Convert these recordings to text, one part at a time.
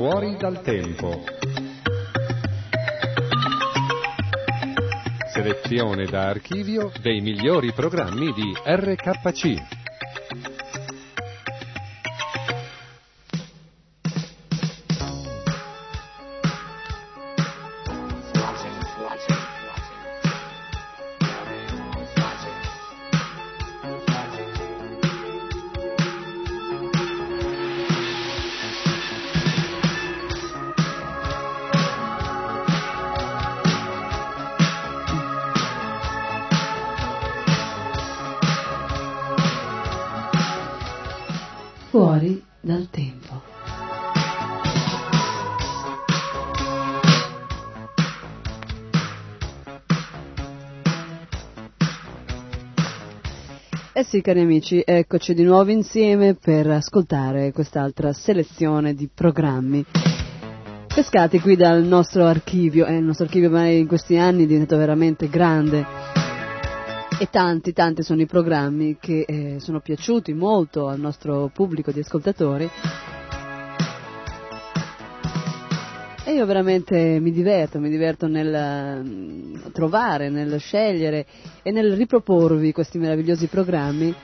Fuori dal tempo. Selezione da archivio dei migliori programmi di RKC. Sì, cari amici, eccoci di nuovo insieme per ascoltare quest'altra selezione di programmi pescati qui dal nostro archivio. Eh, il nostro archivio ormai in questi anni è diventato veramente grande e tanti, tanti sono i programmi che eh, sono piaciuti molto al nostro pubblico di ascoltatori. E io veramente mi diverto, mi diverto nel uh, trovare, nel scegliere e nel riproporvi questi meravigliosi programmi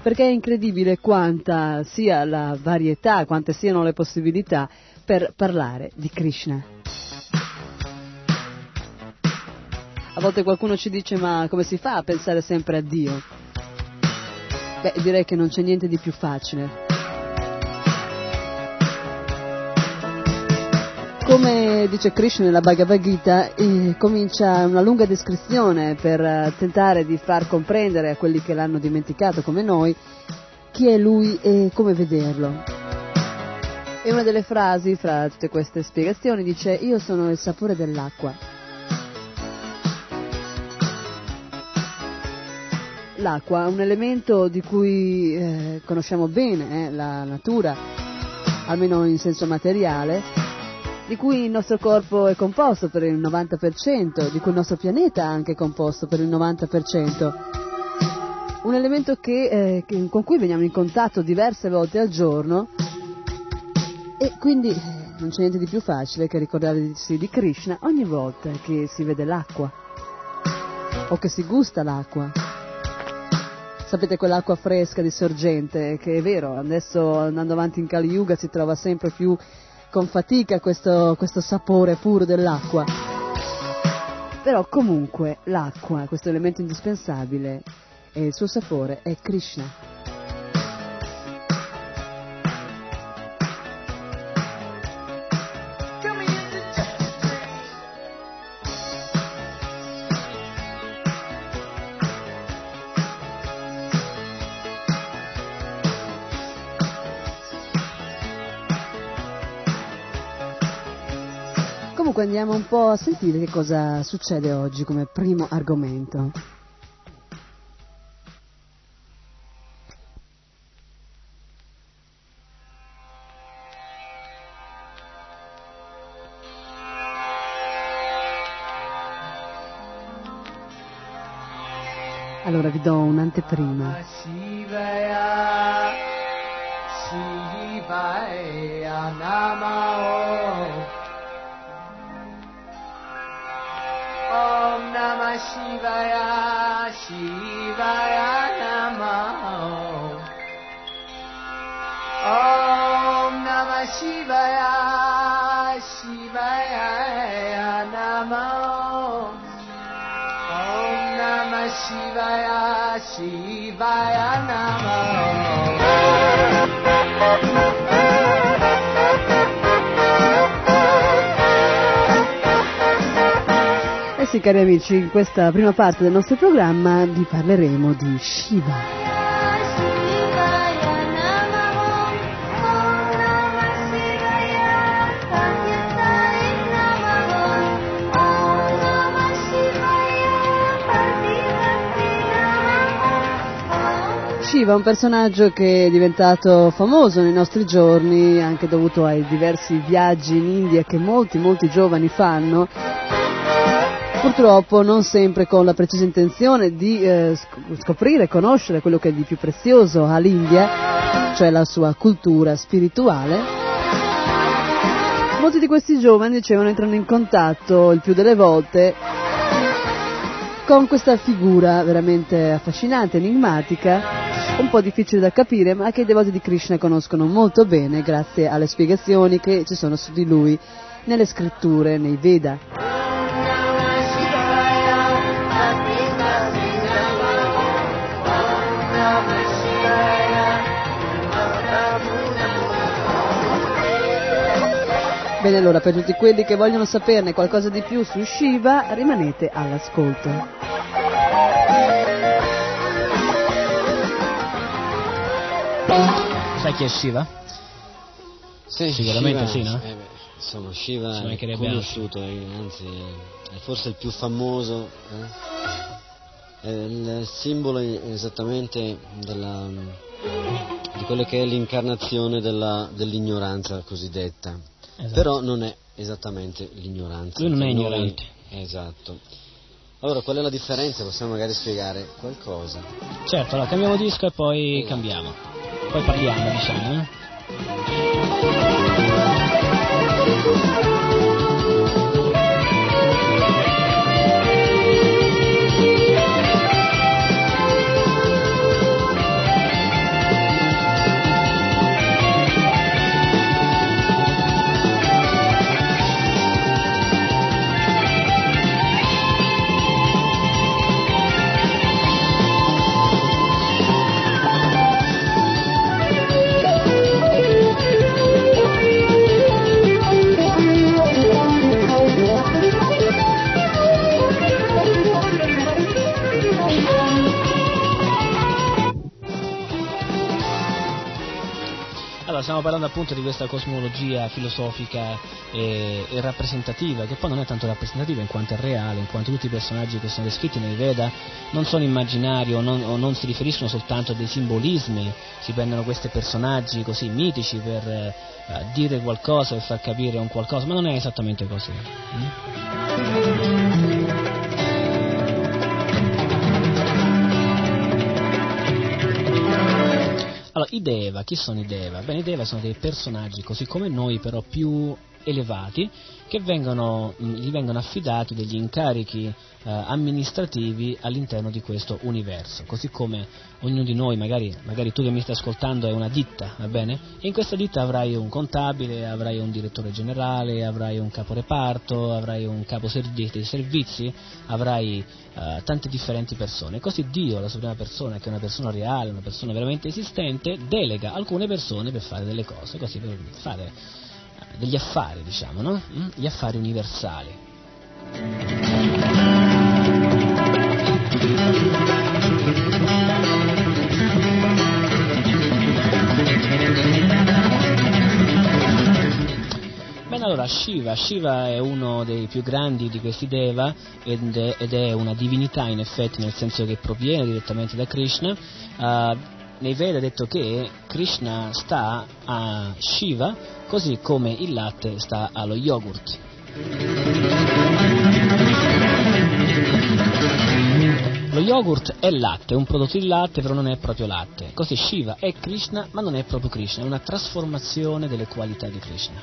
perché è incredibile quanta sia la varietà, quante siano le possibilità per parlare di Krishna. A volte qualcuno ci dice ma come si fa a pensare sempre a Dio? Beh, direi che non c'è niente di più facile. Come dice Krishna nella Bhagavad Gita, eh, comincia una lunga descrizione per eh, tentare di far comprendere a quelli che l'hanno dimenticato come noi chi è lui e come vederlo. E una delle frasi fra tutte queste spiegazioni dice io sono il sapore dell'acqua. l'acqua è un elemento di cui eh, conosciamo bene eh, la natura, almeno in senso materiale, di cui il nostro corpo è composto per il 90%, di cui il nostro pianeta è anche composto per il 90%. Un elemento che, eh, che, con cui veniamo in contatto diverse volte al giorno e quindi eh, non c'è niente di più facile che ricordarsi di Krishna ogni volta che si vede l'acqua o che si gusta l'acqua sapete quell'acqua fresca di sorgente, che è vero, adesso andando avanti in Kali Yuga si trova sempre più con fatica questo, questo sapore puro dell'acqua. Però comunque l'acqua, questo elemento indispensabile, e il suo sapore è Krishna. Comunque andiamo un po' a sentire che cosa succede oggi come primo argomento. Allora vi do un'anteprima. Shivaya, Shivaya Namah Om Namah Shivaya, Shivaya Namah Om Namah Shivaya, Shivaya Namah Om Namah Shivaya, Shivaya Namah sì, cari amici, in questa prima parte del nostro programma vi parleremo di Shiva. Shiva è un personaggio che è diventato famoso nei nostri giorni, anche dovuto ai diversi viaggi in India che molti, molti giovani fanno purtroppo non sempre con la precisa intenzione di eh, scoprire conoscere quello che è di più prezioso all'India, cioè la sua cultura spirituale. molti di questi giovani, dicevano, entrano in contatto il più delle volte con questa figura veramente affascinante, enigmatica, un po' difficile da capire, ma che i devoti di Krishna conoscono molto bene grazie alle spiegazioni che ci sono su di lui nelle scritture, nei Veda. Bene, allora per tutti quelli che vogliono saperne qualcosa di più su Shiva, rimanete all'ascolto. Sai chi è Shiva? Sì, Sicuramente Shiva, sì, no? eh insomma, Shiva è conosciuto, eh, anzi è forse il più famoso, eh? è il simbolo esattamente della, di quello che è l'incarnazione della, dell'ignoranza cosiddetta. Esatto. Però non è esattamente l'ignoranza. Lui non è Noi- ignorante. Esatto. Allora, qual è la differenza? Possiamo magari spiegare qualcosa. Certo, allora cambiamo disco e poi cambiamo. Poi parliamo, diciamo, eh? Allora, stiamo parlando appunto di questa cosmologia filosofica e, e rappresentativa, che poi non è tanto rappresentativa in quanto è reale, in quanto tutti i personaggi che sono descritti nei Veda non sono immaginari o non, o non si riferiscono soltanto a dei simbolismi, si prendono questi personaggi così mitici per eh, dire qualcosa, per far capire un qualcosa, ma non è esattamente così. mm? Allora, i Deva, chi sono i Deva? Bene, i Deva sono dei personaggi così come noi, però più elevati, che vengono, gli vengono affidati degli incarichi eh, amministrativi all'interno di questo universo, così come ognuno di noi, magari, magari tu che mi stai ascoltando, è una ditta, va bene? E in questa ditta avrai un contabile, avrai un direttore generale, avrai un caporeparto, avrai un capo dei servizi, avrai eh, tante differenti persone. Così Dio, la suprema persona, che è una persona reale, una persona veramente esistente, delega alcune persone per fare delle cose, così per fare degli affari, diciamo, no? Mm? Gli affari universali. Bene, allora Shiva, Shiva è uno dei più grandi di questi Deva ed è, ed è una divinità in effetti nel senso che proviene direttamente da Krishna. Ah, nei Veda è detto che Krishna sta a Shiva così come il latte sta allo yogurt. Lo yogurt è latte, è un prodotto di latte, però non è proprio latte. Così Shiva è Krishna, ma non è proprio Krishna, è una trasformazione delle qualità di Krishna.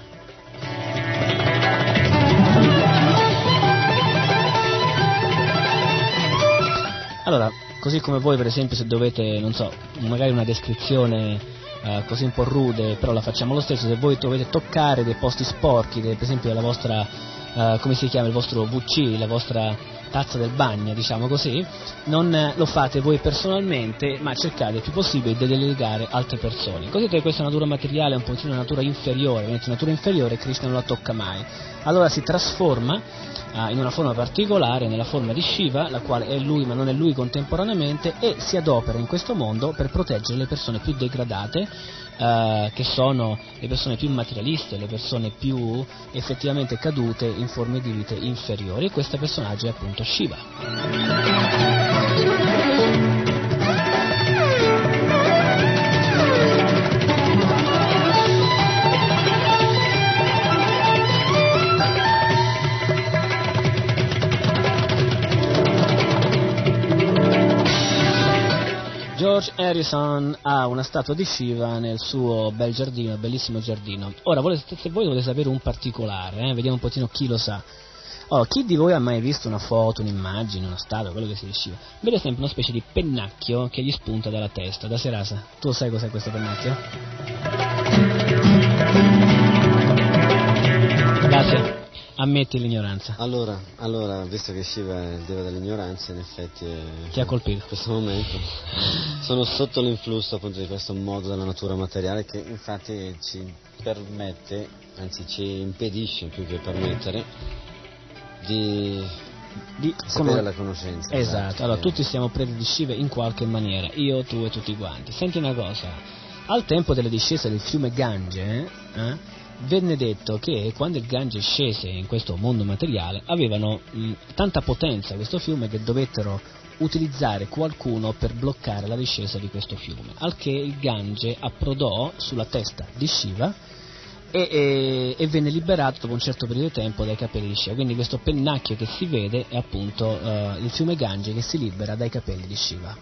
Allora, così come voi per esempio se dovete, non so, magari una descrizione eh, così un po' rude, però la facciamo lo stesso, se voi dovete toccare dei posti sporchi, de- per esempio la vostra, eh, come si chiama, il vostro WC, la vostra tazza del bagno, diciamo così, non eh, lo fate voi personalmente, ma cercate il più possibile di delegare altre persone. Così che questa natura materiale è un pochino una natura inferiore, mentre natura inferiore Krishna non la tocca mai. Allora si trasforma in una forma particolare, nella forma di Shiva, la quale è lui ma non è lui contemporaneamente, e si adopera in questo mondo per proteggere le persone più degradate, eh, che sono le persone più materialiste, le persone più effettivamente cadute in forme di vite inferiori, e questo personaggio è appunto Shiva. George Harrison ha una statua di Shiva nel suo bel giardino, bellissimo giardino. Ora, volete, se voi volete sapere un particolare, eh, vediamo un pochino chi lo sa. Oh, chi di voi ha mai visto una foto, un'immagine, una statua, quello che si riusciva? Vede sempre una specie di pennacchio che gli spunta dalla testa. Da Serasa, tu sai cos'è questo pennacchio? Grazie. Ammetti l'ignoranza. Allora, allora, visto che Shiva è il dio dell'ignoranza, in effetti è, Ti ha colpito. in questo momento sono sotto l'influsso appunto di questo modo della natura materiale che infatti ci permette, anzi ci impedisce più che permettere, di Di sapere la conoscenza. Esatto, allora Eh, tutti siamo preti di Shiva in qualche maniera, io, tu e tutti quanti. Senti una cosa, al tempo della discesa del fiume Gange, eh, venne detto che quando il Gange scese in questo mondo materiale avevano mh, tanta potenza questo fiume che dovettero utilizzare qualcuno per bloccare la discesa di questo fiume, al che il Gange approdò sulla testa di Shiva e, e- e venne liberato dopo un certo periodo di tempo dai capelli di Shiva. Quindi questo pennacchio che si vede è appunto eh, il fiume Gange che si libera dai capelli di Shiva.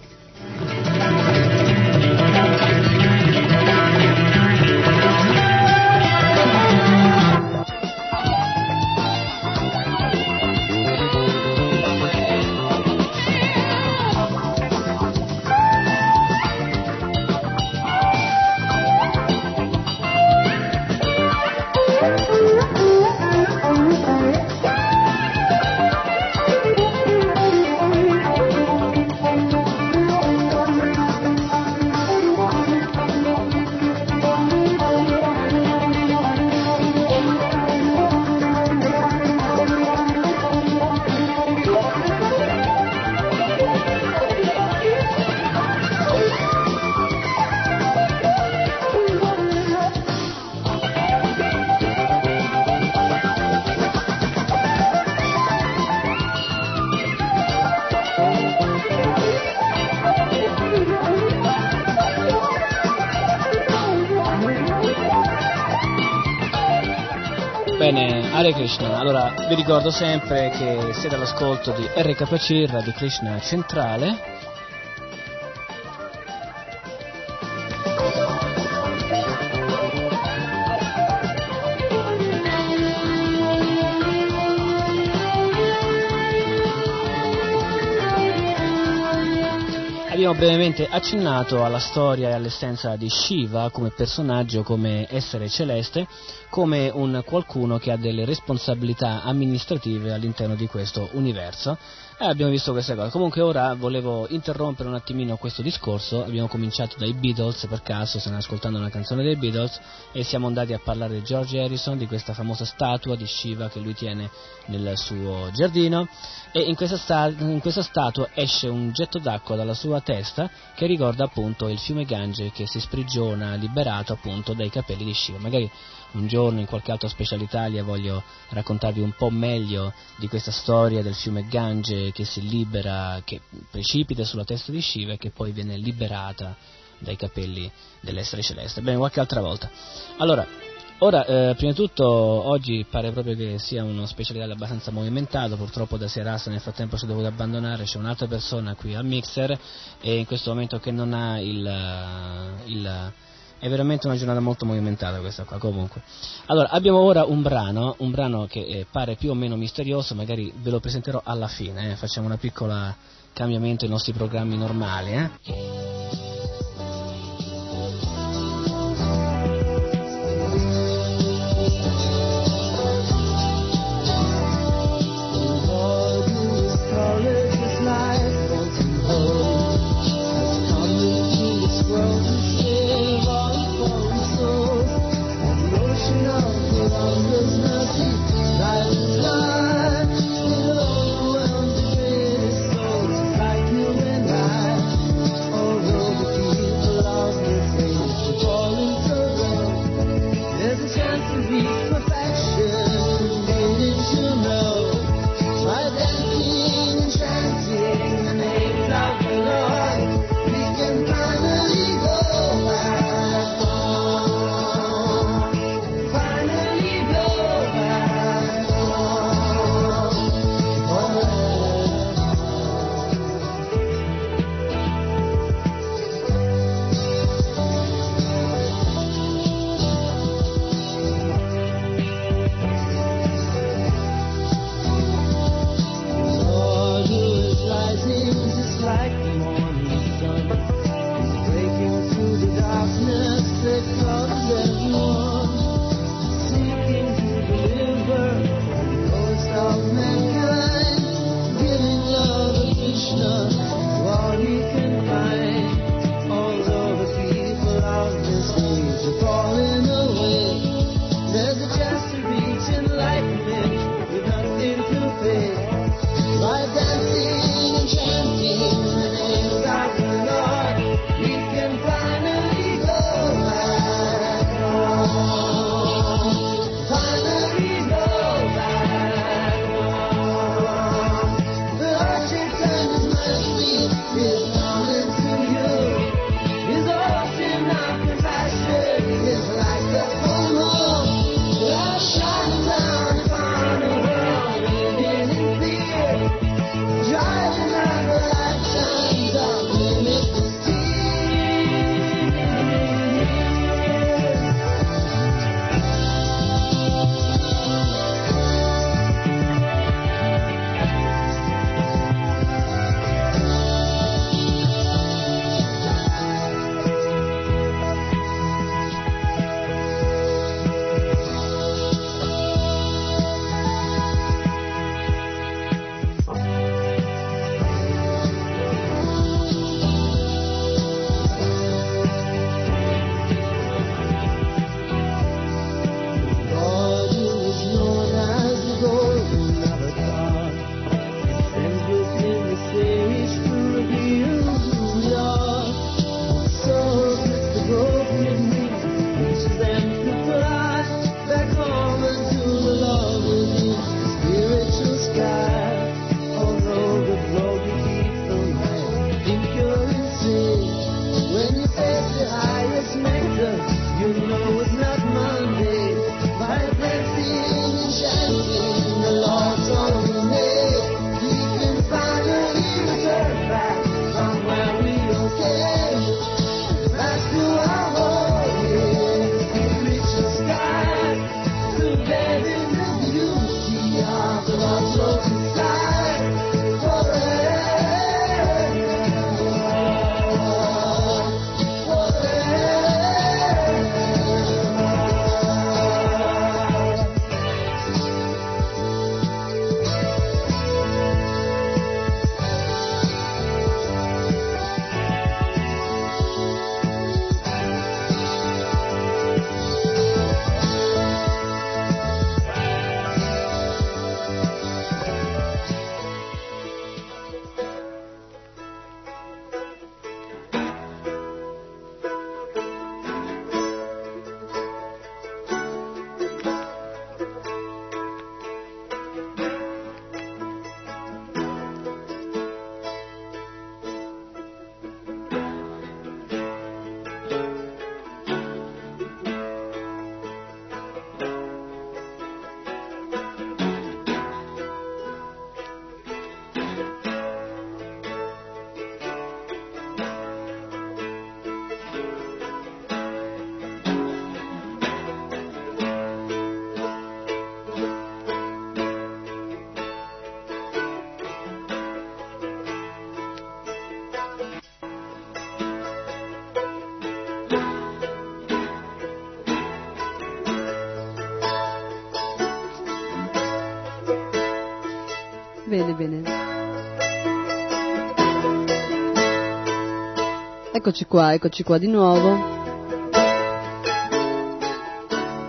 Vi ricordo sempre che siete all'ascolto di RKC, Radio Krishna Centrale. Abbiamo brevemente accennato alla storia e all'essenza di Shiva come personaggio, come essere celeste, come un qualcuno che ha delle responsabilità amministrative all'interno di questo universo. E abbiamo visto queste cose. Comunque ora volevo interrompere un attimino questo discorso. Abbiamo cominciato dai Beatles, per caso, stiamo ascoltando una canzone dei Beatles, e siamo andati a parlare di George Harrison, di questa famosa statua di Shiva che lui tiene nel suo giardino. E in questa, sta- in questa statua esce un getto d'acqua dalla sua testa che ricorda appunto il fiume Gange che si sprigiona liberato appunto dai capelli di Shiva. Magari un giorno in qualche altro special Italia voglio raccontarvi un po' meglio di questa storia del fiume Gange che si libera, che precipita sulla testa di Shiva e che poi viene liberata dai capelli dell'essere celeste. Bene, qualche altra volta. Allora, ora, eh, prima di tutto, oggi pare proprio che sia uno special Italia abbastanza movimentato, purtroppo da Serasa nel frattempo si è dovuto abbandonare, c'è un'altra persona qui al mixer e in questo momento che non ha il... il è veramente una giornata molto movimentata questa qua, comunque. Allora, abbiamo ora un brano, un brano che eh, pare più o meno misterioso, magari ve lo presenterò alla fine, eh, facciamo una piccola cambiamento ai nostri programmi normali, eh. Eccoci qua, eccoci qua di nuovo.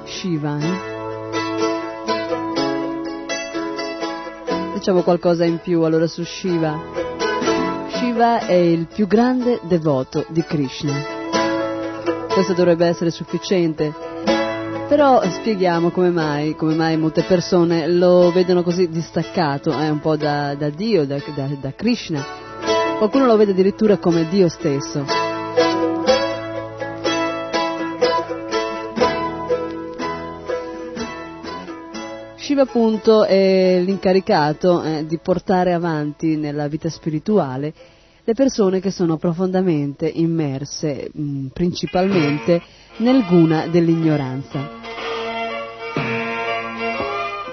Shiva? Diciamo qualcosa in più allora su Shiva. Shiva è il più grande devoto di Krishna. Questo dovrebbe essere sufficiente. Però spieghiamo come mai, come mai molte persone lo vedono così distaccato eh, un po' da, da Dio, da, da, da Krishna Qualcuno lo vede addirittura come Dio stesso. Shiva appunto è l'incaricato eh, di portare avanti nella vita spirituale le persone che sono profondamente immerse mh, mm, principalmente nel guna dell'ignoranza.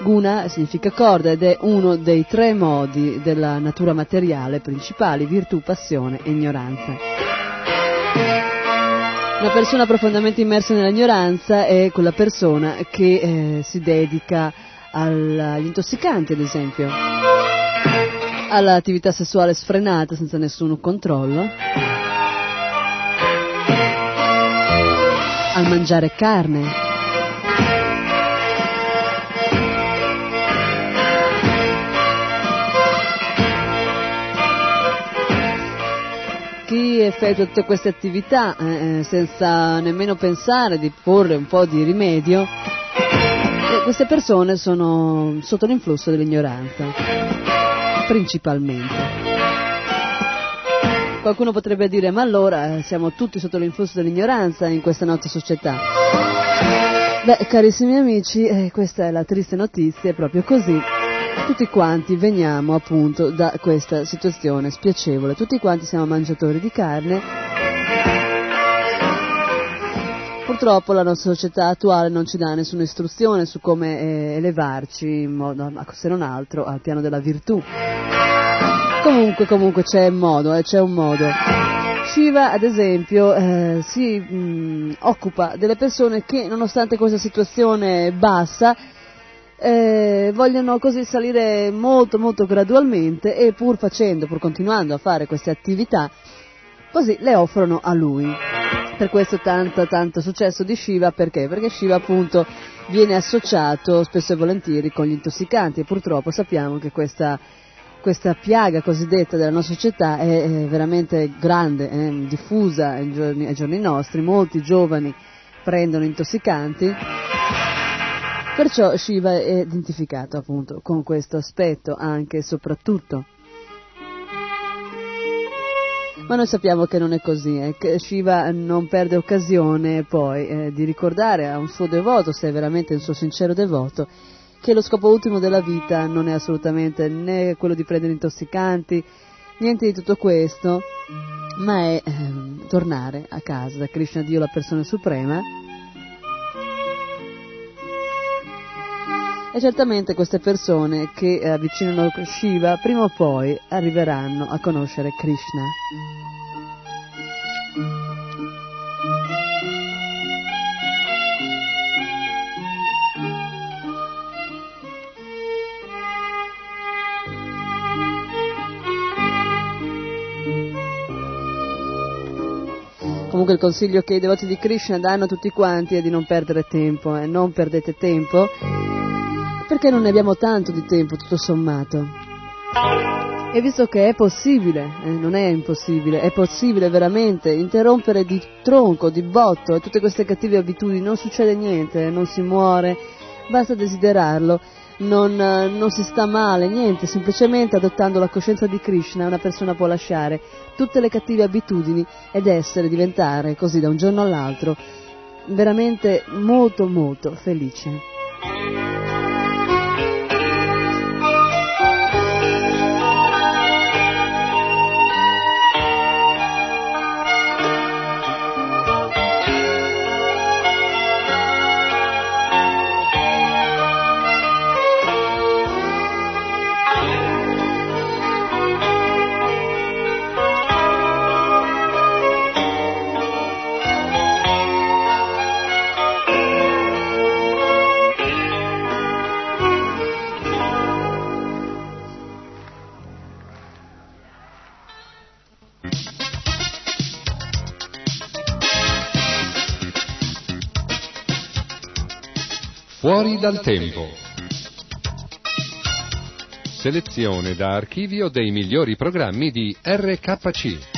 Guna significa corda ed è uno dei tre modi della natura materiale principali, virtù, passione e ignoranza. Una persona profondamente immersa nell'ignoranza è quella persona che eh, si dedica agli intossicanti, ad esempio, all'attività sessuale sfrenata senza nessun controllo, al mangiare carne, chi effettua tutte queste attività eh, eh, senza nemmeno pensare di porre un po' di rimedio, queste persone sono sotto l'influsso dell'ignoranza, principalmente. Qualcuno potrebbe dire, ma allora eh, siamo tutti sotto l'influsso dell'ignoranza in questa nostra società. Beh, carissimi amici, eh, questa è la triste notizia, è proprio così tutti quanti veniamo appunto da questa situazione spiacevole, tutti quanti siamo mangiatori di carne. Purtroppo la nostra società attuale non ci dà nessuna istruzione su come eh, elevarci, modo, se non altro, al piano della virtù. Comunque, comunque c'è un modo, eh, c'è un modo. Shiva, ad esempio, eh, si mh, mm, occupa delle persone che, nonostante questa situazione bassa, eh, vogliono così salire molto molto gradualmente e pur facendo, pur continuando a fare queste attività, così le offrono a lui. Per questo tanto tanto successo di Shiva, perché? Perché Shiva appunto viene associato spesso e volentieri con gli intossicanti e purtroppo sappiamo che questa, questa piaga cosiddetta della nostra società è, è veramente grande, è diffusa ai giorni, ai giorni nostri, molti giovani prendono intossicanti Perciò Shiva è identificato appunto con questo aspetto anche e soprattutto. Ma noi sappiamo che non è così, eh, Shiva non perde occasione poi eh, di ricordare a un suo devoto, se è veramente un suo sincero devoto, che lo scopo ultimo della vita non è assolutamente né quello di prendere intossicanti, niente di tutto questo, ma è eh, tornare a casa. Da Krishna Dio, la persona suprema, E certamente queste persone che avvicinano Shiva prima o poi arriveranno a conoscere Krishna. Comunque il consiglio che i devoti di Krishna danno a tutti quanti è di non perdere tempo, eh? non perdete tempo perché non ne abbiamo tanto di tempo tutto sommato. E visto che è possibile, eh, non è impossibile, è possibile veramente interrompere di tronco, di botto e tutte queste cattive abitudini, non succede niente, non si muore, basta desiderarlo, non, non si sta male, niente, semplicemente adottando la coscienza di Krishna una persona può lasciare tutte le cattive abitudini ed essere, diventare così da un giorno all'altro veramente molto molto felice. Fuori dal tempo. Selezione da archivio dei migliori programmi di RKC.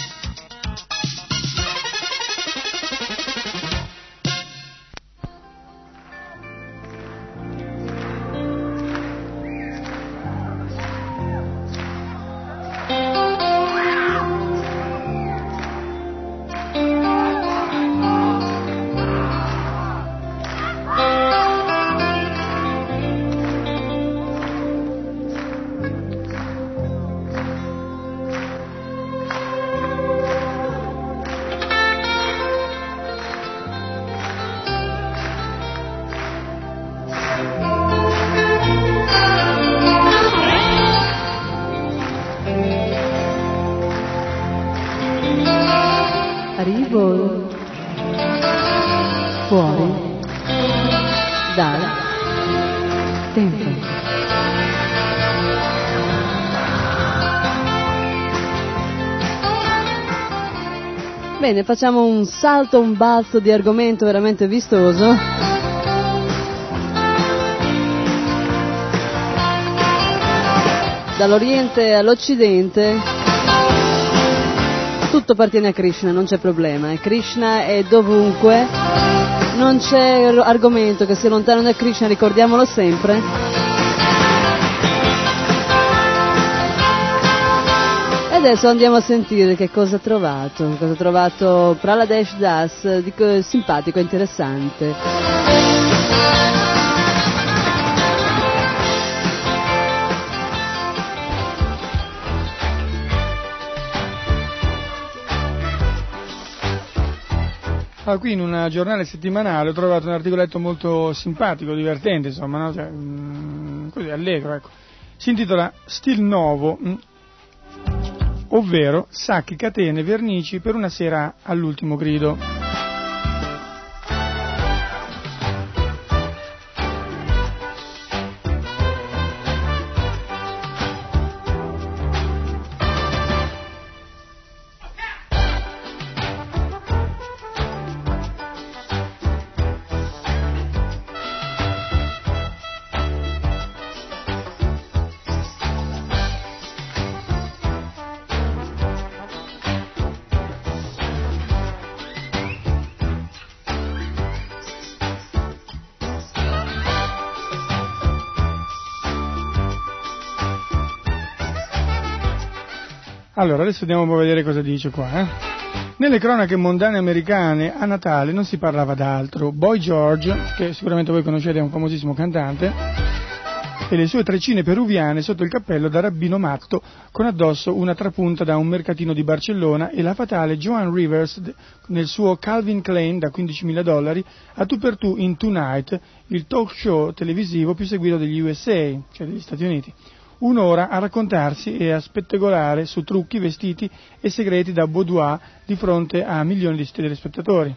Bene, facciamo un salto, un balzo di argomento veramente vistoso. Dall'Oriente all'Occidente tutto appartiene a Krishna, non c'è problema. Krishna è dovunque, non c'è argomento che sia lontano da Krishna, ricordiamolo sempre. Adesso andiamo a sentire che cosa ha trovato, cosa ha trovato Praladesh Das di simpatico e interessante. Ah, qui in un giornale settimanale ho trovato un articoletto molto simpatico, divertente, insomma, no? cioè, mh, mm, così allegro, ecco. Si intitola Stil Novo, mh, mm, ovvero sacchi, catene, vernici per una sera all'ultimo grido. Allora, adesso andiamo a vedere cosa dice qua. Eh? Nelle cronache mondane americane a Natale non si parlava d'altro. Boy George, che sicuramente voi conoscete, è un famosissimo cantante, e le sue trecine peruviane sotto il cappello da rabbino matto con addosso una trapunta da un mercatino di Barcellona e la fatale Joan Rivers nel suo Calvin Klein da 15.000 dollari a tu per tu in Tonight, il talk show televisivo più seguito degli USA, cioè degli Stati Uniti un'ora a raccontarsi e a spettegolare su trucchi, vestiti e segreti da boudoir di fronte a milioni di telespettatori.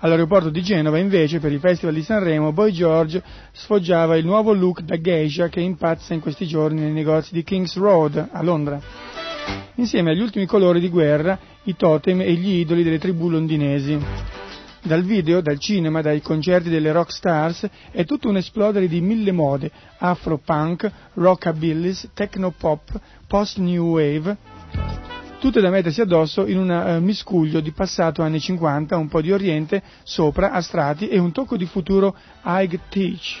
All'aeroporto di Genova, invece, per il Festival di Sanremo, Boy George sfoggiava il nuovo look da geisha che impazza in questi giorni nei negozi di King's Road, a Londra. Insieme agli ultimi colori di guerra, i totem e gli idoli delle tribù londinesi. Dal video, dal cinema, dai concerti delle rock stars è tutto un esplodere di mille mode, afro-punk, rockabillys, techno-pop, post-new wave, tutte da mettersi addosso in un uh, miscuglio di passato anni 50, un po' di oriente, sopra, a strati e un tocco di futuro high tech,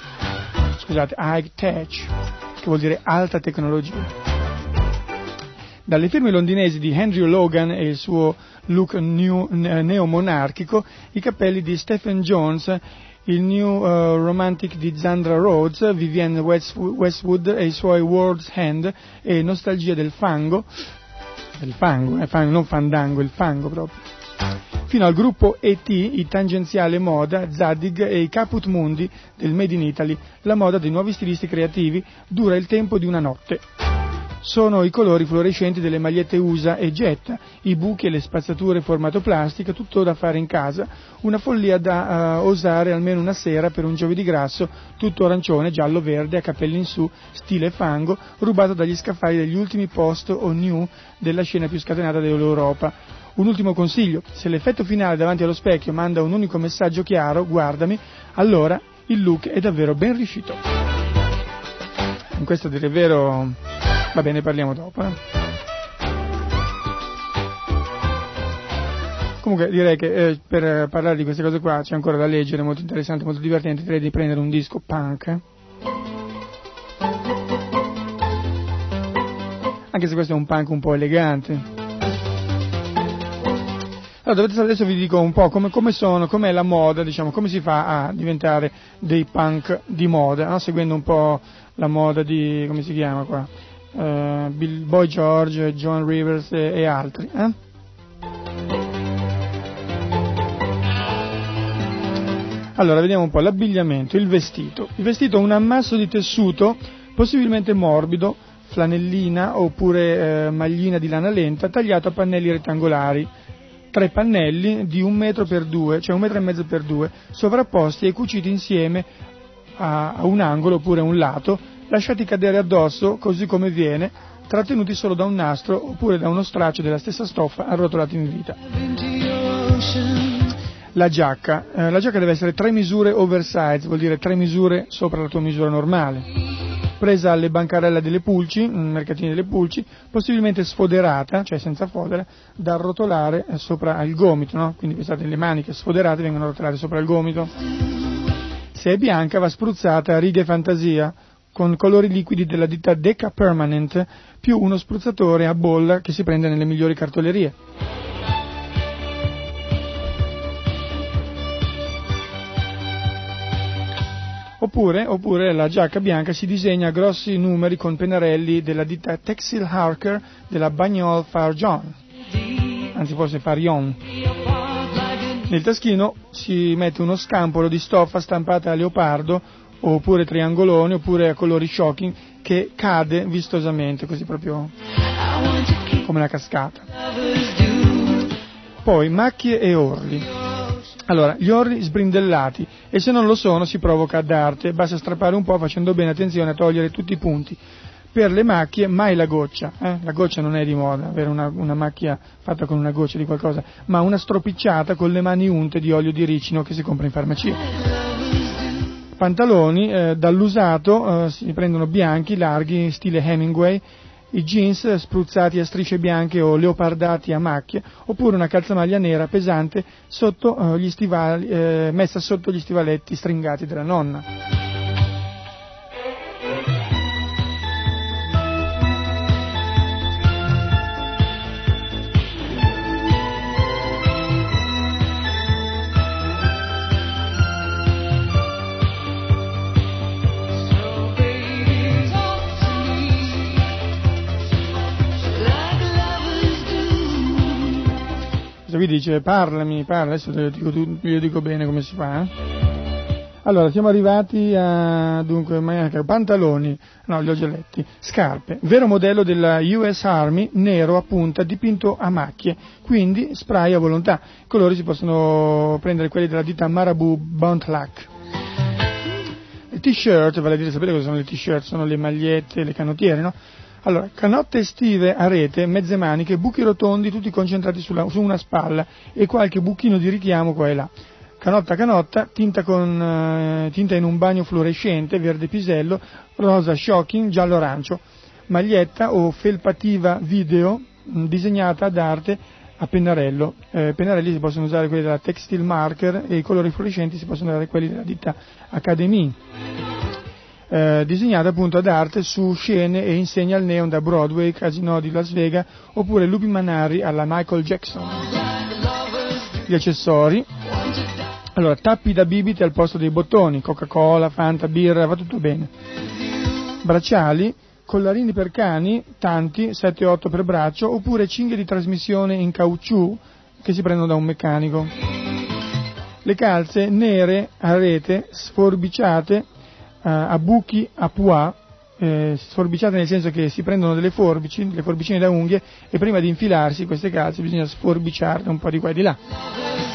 scusate, high tech, che vuol dire alta tecnologia. Dalle firme londinesi di Andrew Logan e il suo look new, neomonarchico, i cappelli di Stephen Jones, il New uh, Romantic di Zandra Rhodes, Vivienne Westwood e i suoi World's Hand e Nostalgia del fango, del fango, eh, fango, non fandango, il fango proprio. Fino al gruppo ET, i tangenziale moda, Zadig e i Caput Mundi del Made in Italy, la moda dei nuovi stilisti creativi dura il tempo di una notte sono i colori fluorescenti delle magliette USA e Jetta, i buchi e le spazzature formato plastica, tutto da fare in casa, una follia da uh, osare almeno una sera per un giovedì grasso, tutto arancione, giallo, verde, a capelli in su, stile fango, rubato dagli scaffali degli ultimi post o new della scena più scatenata dell'Europa. Un ultimo consiglio, se l'effetto finale davanti allo specchio manda un unico messaggio chiaro, guardami, allora il look è davvero ben riuscito. In questo dire vero, va bene, parliamo dopo. Eh. Comunque direi che eh, per parlare di queste cose qua c'è ancora da leggere, molto interessante, molto divertente, direi di prendere un disco punk. Anche se questo è un punk un po' elegante. Allora, adesso vi dico un po' come, come sono, com'è la moda, diciamo, come si fa a diventare dei punk di moda, no? seguendo un po' la moda di, come si chiama qua, uh, Bill Boy George, John Rivers e, e altri. Eh? Allora, vediamo un po' l'abbigliamento, il vestito. Il vestito è un ammasso di tessuto, possibilmente morbido, flanellina oppure eh, maglina di lana lenta, tagliato a pannelli rettangolari tre pannelli di un metro per due, cioè un metro e mezzo per due, sovrapposti e cuciti insieme a, a un angolo oppure a un lato, lasciati cadere addosso così come viene, trattenuti solo da un nastro oppure da uno straccio della stessa stoffa arrotolato in vita. La giacca, eh, la giacca deve essere tre misure oversize, vuol dire tre misure sopra la tua misura normale presa alle bancarelle delle pulci, mercatini delle pulci, possibilmente sfoderata, cioè senza fodera, da arrotolare eh, sopra il gomito, no? quindi pensate le maniche sfoderate vengono arrotolate sopra il gomito. Se è bianca va spruzzata a righe fantasia, con colori liquidi della ditta Deca Permanent, più uno spruzzatore a bolla che si prende nelle migliori cartolerie. Oppure, oppure, la giacca bianca si disegna grossi numeri con pennarelli della ditta Textile Harker della Bagnol Farjon, anzi forse Farion. Nel taschino si mette uno scampolo di stoffa stampata a leopardo oppure triangolone oppure a colori shocking che cade vistosamente, così proprio come una cascata. Poi macchie e orli. Allora, gli orli sbrindellati e se non lo sono si provoca ad arte, basta strappare un po' facendo bene attenzione a togliere tutti i punti. Per le macchie mai la goccia, eh? la goccia non è di moda, avere una, una, macchia fatta con una goccia di qualcosa, ma una stropicciata con le mani unte di olio di ricino che si compra in farmacia. Pantaloni eh, dall'usato eh, si prendono bianchi, larghi, stile Hemingway, i jeans spruzzati a strisce bianche o leopardati a macchie, oppure una calzamaglia nera pesante sotto, eh, stivali, eh, messa sotto gli stivaletti stringati della nonna. Qui dice parlami, parla, adesso io dico, io dico bene come si fa. Eh? Allora, siamo arrivati a, dunque, pantaloni, no, li ho già letti, scarpe, vero modello della US Army, nero a punta, dipinto a macchie, quindi spray a volontà. I colori si possono prendere quelli della ditta Marabu Bontlac. Le t-shirt, vale a dire, sapete cosa sono le t-shirt? Sono le magliette, le canottiere, no? Allora, canotte estive a rete, mezze maniche, buchi rotondi tutti concentrati sulla, su una spalla e qualche buchino di richiamo qua e là. Canotta canotta, tinta, con, eh, tinta in un bagno fluorescente, verde pisello, rosa shocking, giallo arancio. Maglietta o felpativa video mh, mm, disegnata ad arte a pennarello. Eh, pennarelli si possono usare quelli della Textile Marker e i colori fluorescenti si possono usare quelli della ditta Academy eh, disegnata appunto ad arte su scene e insegna al neon da Broadway, Casino di Las Vegas oppure lupi manari alla Michael Jackson. Gli accessori, allora tappi da bibite al posto dei bottoni, Coca-Cola, Fanta, birra, va tutto bene. Bracciali, collarini per cani, tanti, 7-8 per braccio, oppure cinghie di trasmissione in caucciù che si prendono da un meccanico. Le calze nere a rete, sforbiciate, a buchi a pois, eh, sforbiciate nel senso che si prendono delle forbici, delle forbicine da unghie e prima di infilarsi queste calze bisogna sforbiciarle un po' di qua e di là.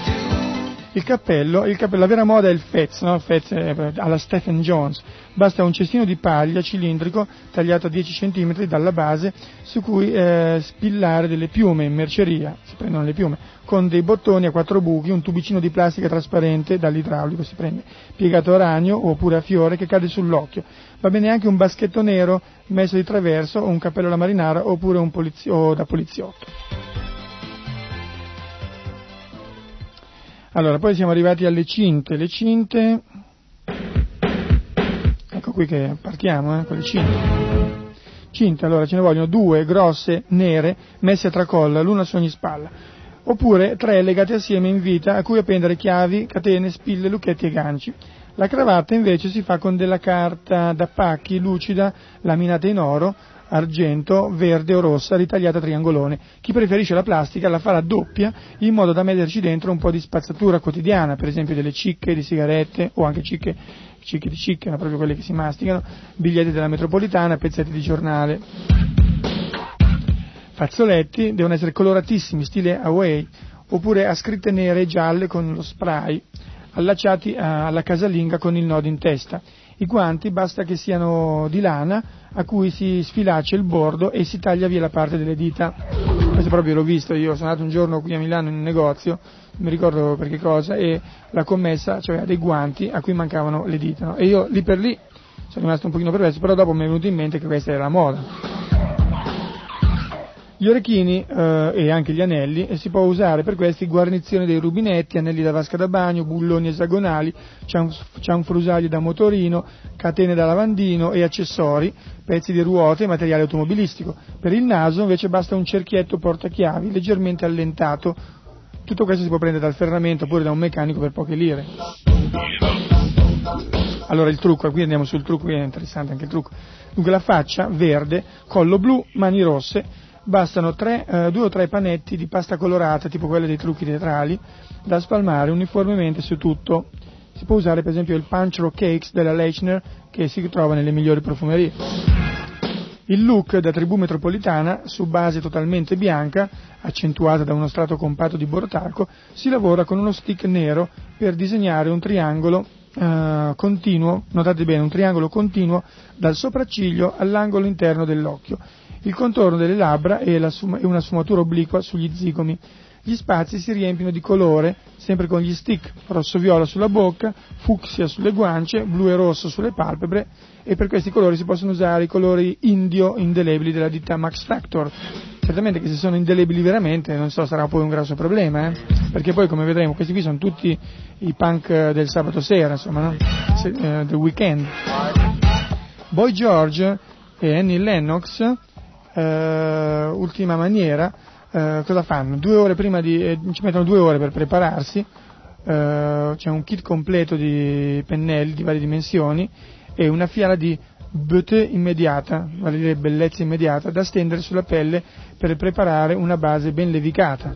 Il cappello, il cappello, la vera moda è il fez, no? fez alla Stephen Jones. Basta un cestino di paglia cilindrico tagliato a 10 cm dalla base su cui eh, spillare delle piume in merceria, si prendono le piume, con dei bottoni a quattro buchi, un tubicino di plastica trasparente dall'idraulico si prende, piegato a ragno oppure a fiore che cade sull'occhio. Va bene anche un baschetto nero messo di traverso un cappello alla marinara oppure un polizio- da poliziotto. Allora, poi siamo arrivati alle cinte. Le cinte, ecco qui che partiamo eh, con le cinte. Cinte, allora ce ne vogliono due grosse, nere, messe a tracolla, l'una su ogni spalla. Oppure tre legate assieme in vita a cui appendere chiavi, catene, spille, lucchetti e ganci. La cravatta invece si fa con della carta da pacchi lucida laminata in oro, argento, verde o rossa ritagliata a triangolone. Chi preferisce la plastica la farà doppia in modo da metterci dentro un po' di spazzatura quotidiana, per esempio delle cicche di sigarette o anche cicche, cicche di cicche, no? proprio quelle che si masticano, biglietti della metropolitana, pezzetti di giornale. Fazzoletti devono essere coloratissimi, stile away, oppure a scritte nere e gialle con lo spray, allacciati alla casalinga con il nodo in testa. I guanti basta che siano di lana a cui si sfilaccia il bordo e si taglia via la parte delle dita. Questo proprio l'ho visto, io sono andato un giorno qui a Milano in un negozio, non mi ricordo per che cosa, e la commessa aveva dei guanti a cui mancavano le dita. No? E io lì per lì sono rimasto un pochino perplesso, però dopo mi è venuto in mente che questa era la moda. Gli orecchini eh, e anche gli anelli e si può usare per questi guarnizione dei rubinetti, anelli da vasca da bagno, bulloni esagonali, cianfrusaglie da motorino, catene da lavandino e accessori, pezzi di ruote e materiale automobilistico. Per il naso invece basta un cerchietto portachiavi leggermente allentato. Tutto questo si può prendere dal ferramento oppure da un meccanico per poche lire. Allora il trucco, qui andiamo sul trucco, qui è interessante anche il trucco. Dunque la faccia verde, collo blu, mani rosse, bastano tre, eh, due o tre panetti di pasta colorata, tipo quelle dei trucchi teatrali, da spalmare uniformemente su tutto. Si può usare per esempio il Punch Rock Cakes della Leichner che si trova nelle migliori profumerie. Il look da tribù metropolitana, su base totalmente bianca, accentuata da uno strato compatto di bortaco, si lavora con uno stick nero per disegnare un triangolo eh, continuo, notate bene, un triangolo continuo dal sopracciglio all'angolo interno dell'occhio il contorno delle labbra e una sfumatura obliqua sugli zigomi. Gli spazi si riempiono di colore, sempre con gli stick, rosso-viola sulla bocca, fucsia sulle guance, blu e rosso sulle palpebre e per questi colori si possono usare i colori indio indelebili della ditta Max Factor. Certamente che se sono indelebili veramente, non so, sarà poi un grosso problema, eh? perché poi come vedremo questi qui sono tutti i punk del sabato sera, insomma, no? Se, eh, del weekend. Boy George e Annie Lennox eh, ultima maniera, eh, cosa fanno? Di, eh, ci mettono due ore per prepararsi, eh, c'è un kit completo di pennelli di varie dimensioni e una fiala di beauté immediata, vale dire bellezza immediata, da stendere sulla pelle per preparare una base ben levicata.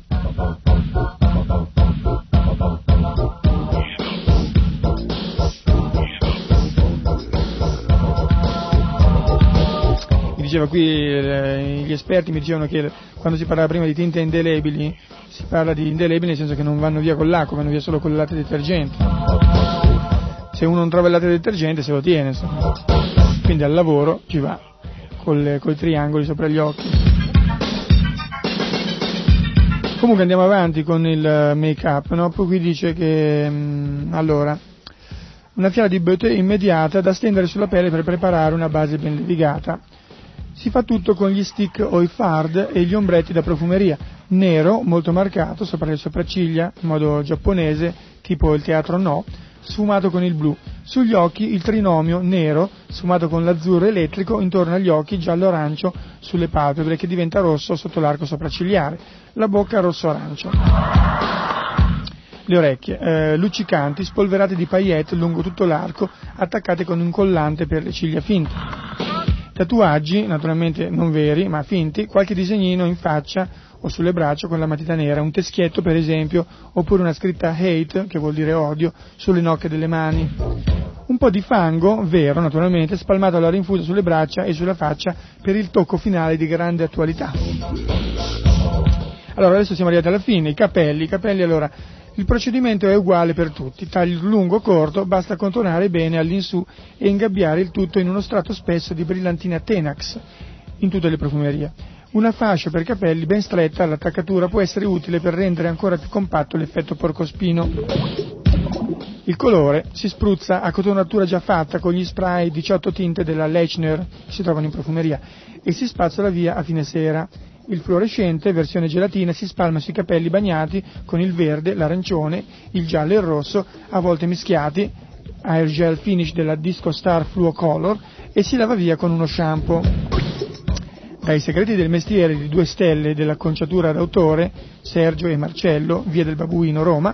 Diceva qui, eh, gli esperti mi dicevano che quando si parlava prima di tinte indelebili, si parla di indelebili nel senso che non vanno via con l'acqua, vanno via solo con il latte detergente. Se uno non trova il latte detergente se lo tiene, insomma. quindi al lavoro ci va con i triangoli sopra gli occhi. Comunque andiamo avanti con il make up, no? poi qui dice che, mh, mm, allora, una fiala di beauté immediata da stendere sulla pelle per preparare una base ben levigata. Si fa tutto con gli stick o i fard e gli ombretti da profumeria, nero, molto marcato, sopra le sopracciglia, in modo giapponese, tipo il teatro no, sfumato con il blu. Sugli occhi il trinomio nero, sfumato con l'azzurro elettrico, intorno agli occhi giallo-arancio sulle palpebre, che diventa rosso sotto l'arco sopraccigliare. La bocca rosso-arancio. Le orecchie, eh, luccicanti, spolverate di paillette lungo tutto l'arco, attaccate con un collante per le ciglia finte. Tatuaggi, naturalmente non veri, ma finti, qualche disegnino in faccia o sulle braccia con la matita nera, un teschietto per esempio, oppure una scritta hate, che vuol dire odio, sulle nocche delle mani. Un po' di fango, vero naturalmente, spalmato alla rinfusa sulle braccia e sulla faccia per il tocco finale di grande attualità. Allora, adesso siamo arrivati alla fine, i capelli, i capelli allora, Il procedimento è uguale per tutti, taglio lungo o corto, basta contornare bene all'insù e ingabbiare il tutto in uno strato spesso di brillantina Tenax in tutte le profumerie. Una fascia per capelli ben stretta all'attaccatura può essere utile per rendere ancora più compatto l'effetto porcospino. Il colore si spruzza a cotonatura già fatta con gli spray 18 tinte della Lechner che si trovano in profumeria e si spazzola via a fine sera. Il fluorescente, versione gelatina, si spalma sui capelli bagnati con il verde, l'arancione, il giallo e il rosso, a volte mischiati, air gel finish della Disco Star Fluo Color e si lava via con uno shampoo. Dai segreti del mestiere di due stelle dell'acconciatura d'autore, Sergio e Marcello, via del Babuino, Roma,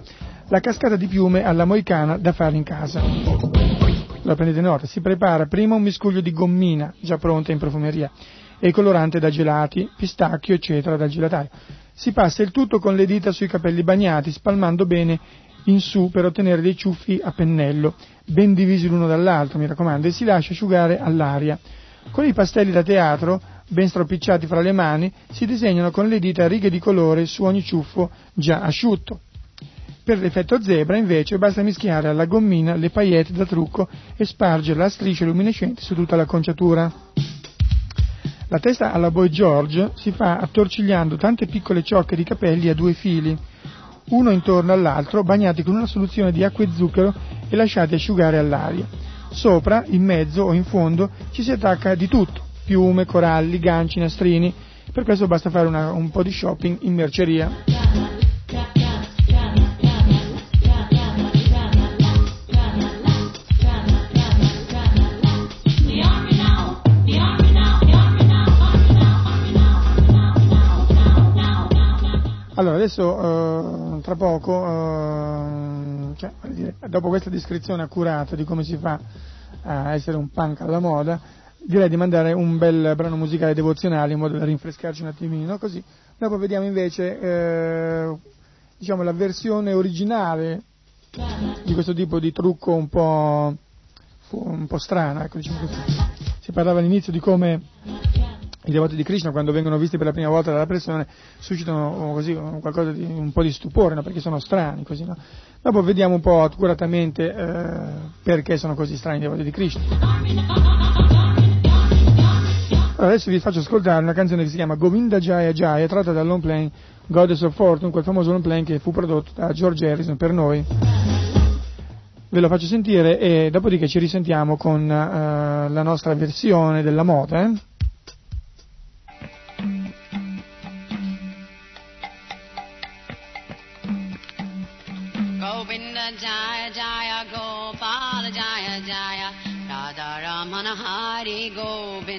la cascata di piume alla moicana da fare in casa. La prendete nota, si prepara prima un miscuglio di gommina, già pronta in profumeria, e colorante da gelati, pistacchio, eccetera, dal gelataio. Si passa il tutto con le dita sui capelli bagnati, spalmando bene in su per ottenere dei ciuffi a pennello, ben divisi l'uno dall'altro, mi raccomando, e si lascia asciugare all'aria. Con i pastelli da teatro, ben stropicciati fra le mani, si disegnano con le dita righe di colore su ogni ciuffo già asciutto. Per l'effetto zebra, invece, basta mischiare alla gommina le paillette da trucco e spargerla a strisce luminescenti su tutta la conciatura. La testa alla Boy George si fa attorcigliando tante piccole ciocche di capelli a due fili, uno intorno all'altro, bagnati con una soluzione di acqua e zucchero e lasciati asciugare all'aria. Sopra, in mezzo o in fondo ci si attacca di tutto, piume, coralli, ganci, nastrini. Per questo basta fare una, un po' di shopping in merceria. Allora, adesso eh, tra poco, eh, cioè, dopo questa descrizione accurata di come si fa a essere un punk alla moda, direi di mandare un bel brano musicale devozionale in modo da rinfrescarci un attimino, così dopo vediamo invece eh, diciamo, la versione originale di questo tipo di trucco un po', un po strana. Ecco, diciamo si parlava all'inizio di come i devoti di Krishna quando vengono visti per la prima volta dalla persona suscitano oh, così, di un po' di stupore, no? perché sono strani, così, no? Dopo vediamo un po' accuratamente eh, perché sono così strani i devoti di Krishna. Allora, adesso vi faccio ascoltare una canzone che si chiama Govinda Jaya Jaya, tratta dal long playing Goddess of Fortune, quel famoso long playing che fu prodotto da George Harrison per noi. Ve lo faccio sentire e dopodiché ci risentiamo con uh, la nostra versione della moda. Eh? Hari Govind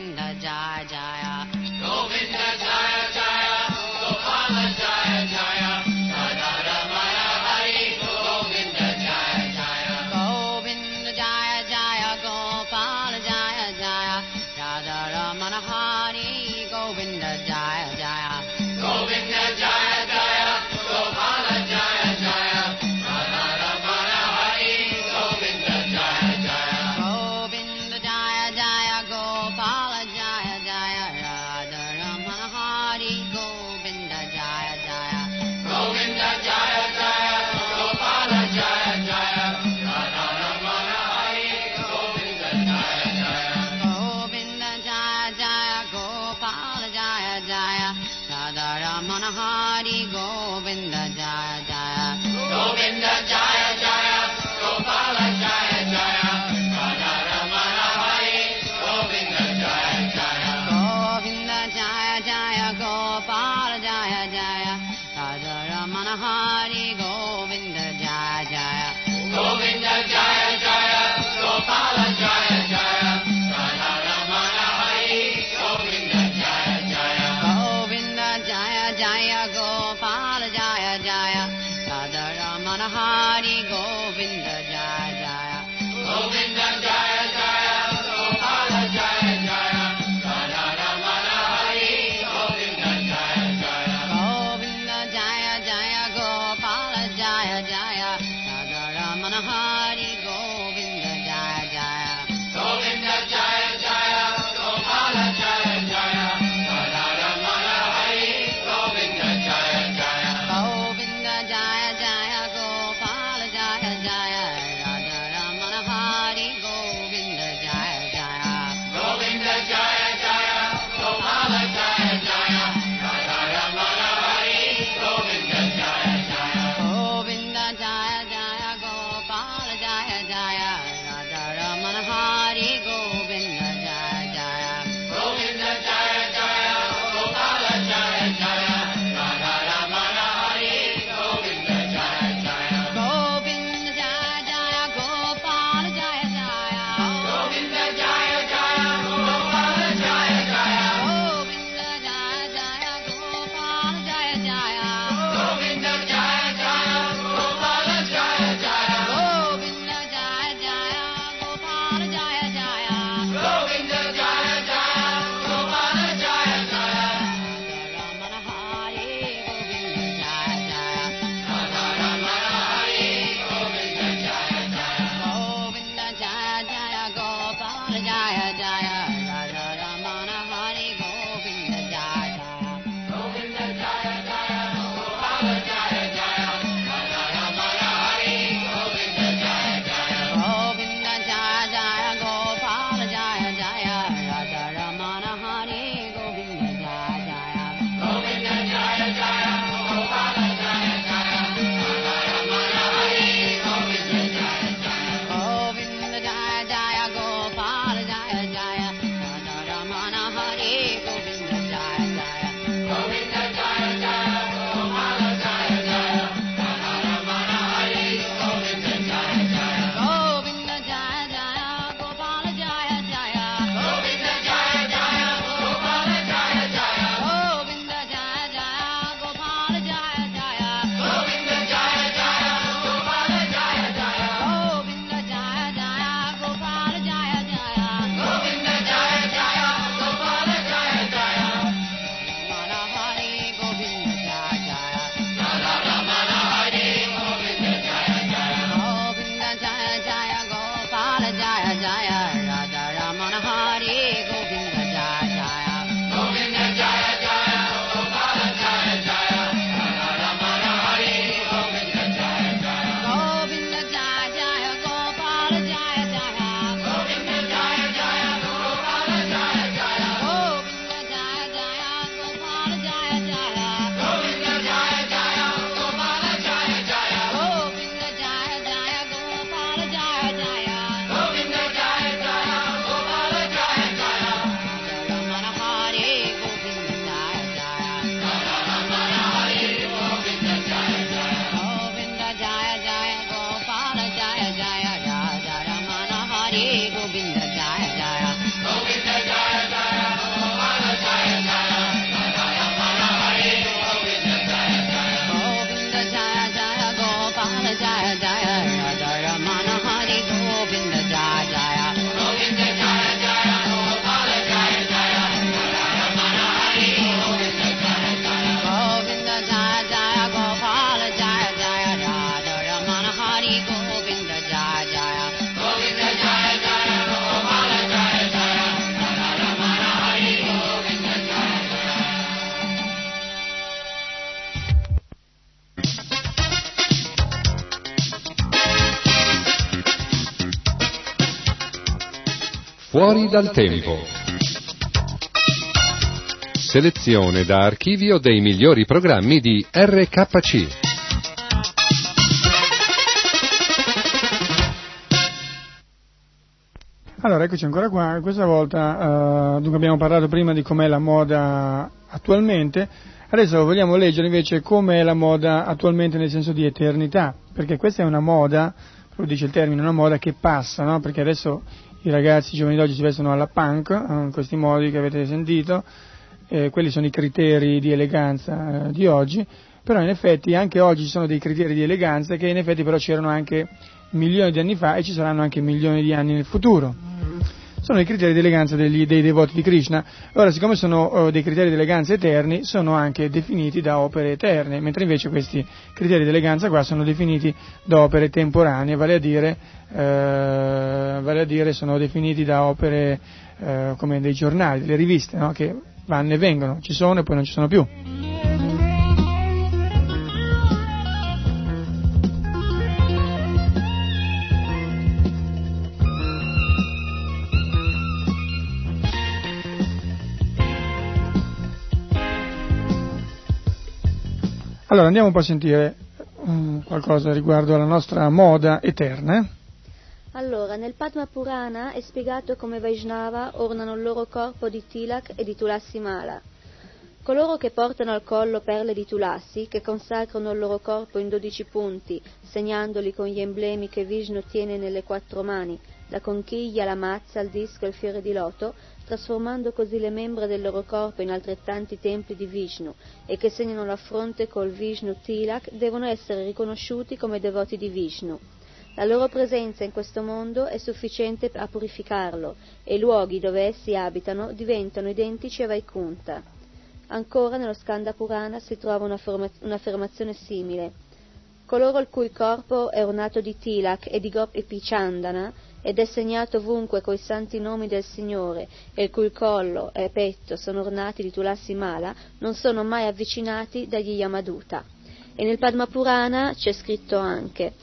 Fuori dal tempo. Selezione da archivio dei migliori programmi di RKC. Allora, eccoci ancora qua, questa volta uh, dunque abbiamo parlato prima di com'è la moda attualmente, adesso vogliamo leggere invece com'è la moda attualmente nel senso di eternità, perché questa è una moda, lo dice il termine, una moda che passa, no? perché adesso i ragazzi i giovani d'oggi si vestono alla punk, in questi modi che avete sentito, eh, quelli sono i criteri di eleganza eh, di oggi, però in effetti anche oggi ci sono dei criteri di eleganza che in effetti però c'erano anche milioni di anni fa e ci saranno anche milioni di anni nel futuro sono i criteri di eleganza degli, dei devoti di Krishna. Ora, siccome sono uh, dei criteri di eleganza eterni, sono anche definiti da opere eterne, mentre invece questi criteri di eleganza qua sono definiti da opere temporanee, vale a dire, uh, vale a dire sono definiti da opere uh, come dei giornali, delle riviste, no? che vanno e vengono, ci sono e poi non ci sono più. Allora andiamo un po' a sentire um, qualcosa riguardo alla nostra moda eterna. Allora, nel Padma Purana è spiegato come Vaishnava ornano il loro corpo di Tilak e di Tulasi Mala. Coloro che portano al collo perle di Tulasi, che consacrano il loro corpo in dodici punti, segnandoli con gli emblemi che Vishnu tiene nelle quattro mani, la conchiglia, la mazza, il disco e il fiore di loto, trasformando così le membra del loro corpo in altrettanti templi di Vishnu e che segnano la fronte col Vishnu Tilak devono essere riconosciuti come devoti di Vishnu. La loro presenza in questo mondo è sufficiente a purificarlo e i luoghi dove essi abitano diventano identici a Vaikunta. Ancora nello Skanda Purana si trova un'affermazione simile. Coloro il cui corpo è ornato di Tilak e di Gopi Chandana ed è segnato ovunque coi santi nomi del Signore, e il cui collo e petto sono ornati di tulassi mala, non sono mai avvicinati dagli Yamaduta. E nel Padma Purana c'è scritto anche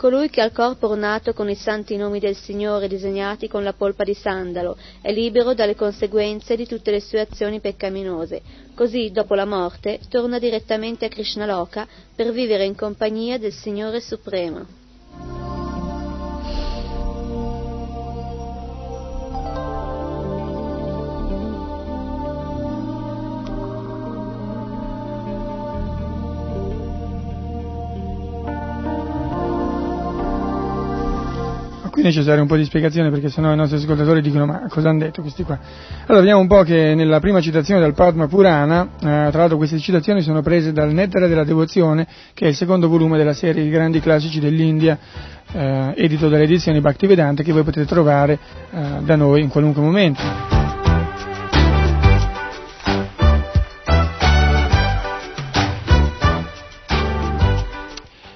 Colui che ha il corpo ornato con i santi nomi del Signore disegnati con la polpa di sandalo è libero dalle conseguenze di tutte le sue azioni peccaminose. Così, dopo la morte, torna direttamente a Krishnaloka per vivere in compagnia del Signore Supremo. Qui è necessario un po' di spiegazione perché sennò i nostri ascoltatori dicono ma cosa hanno detto questi qua? Allora vediamo un po' che nella prima citazione del Padma Purana, eh, tra l'altro queste citazioni sono prese dal Nettare della Devozione, che è il secondo volume della serie I grandi classici dell'India, eh, edito dalle edizioni Bhaktivedanta, che voi potete trovare eh, da noi in qualunque momento.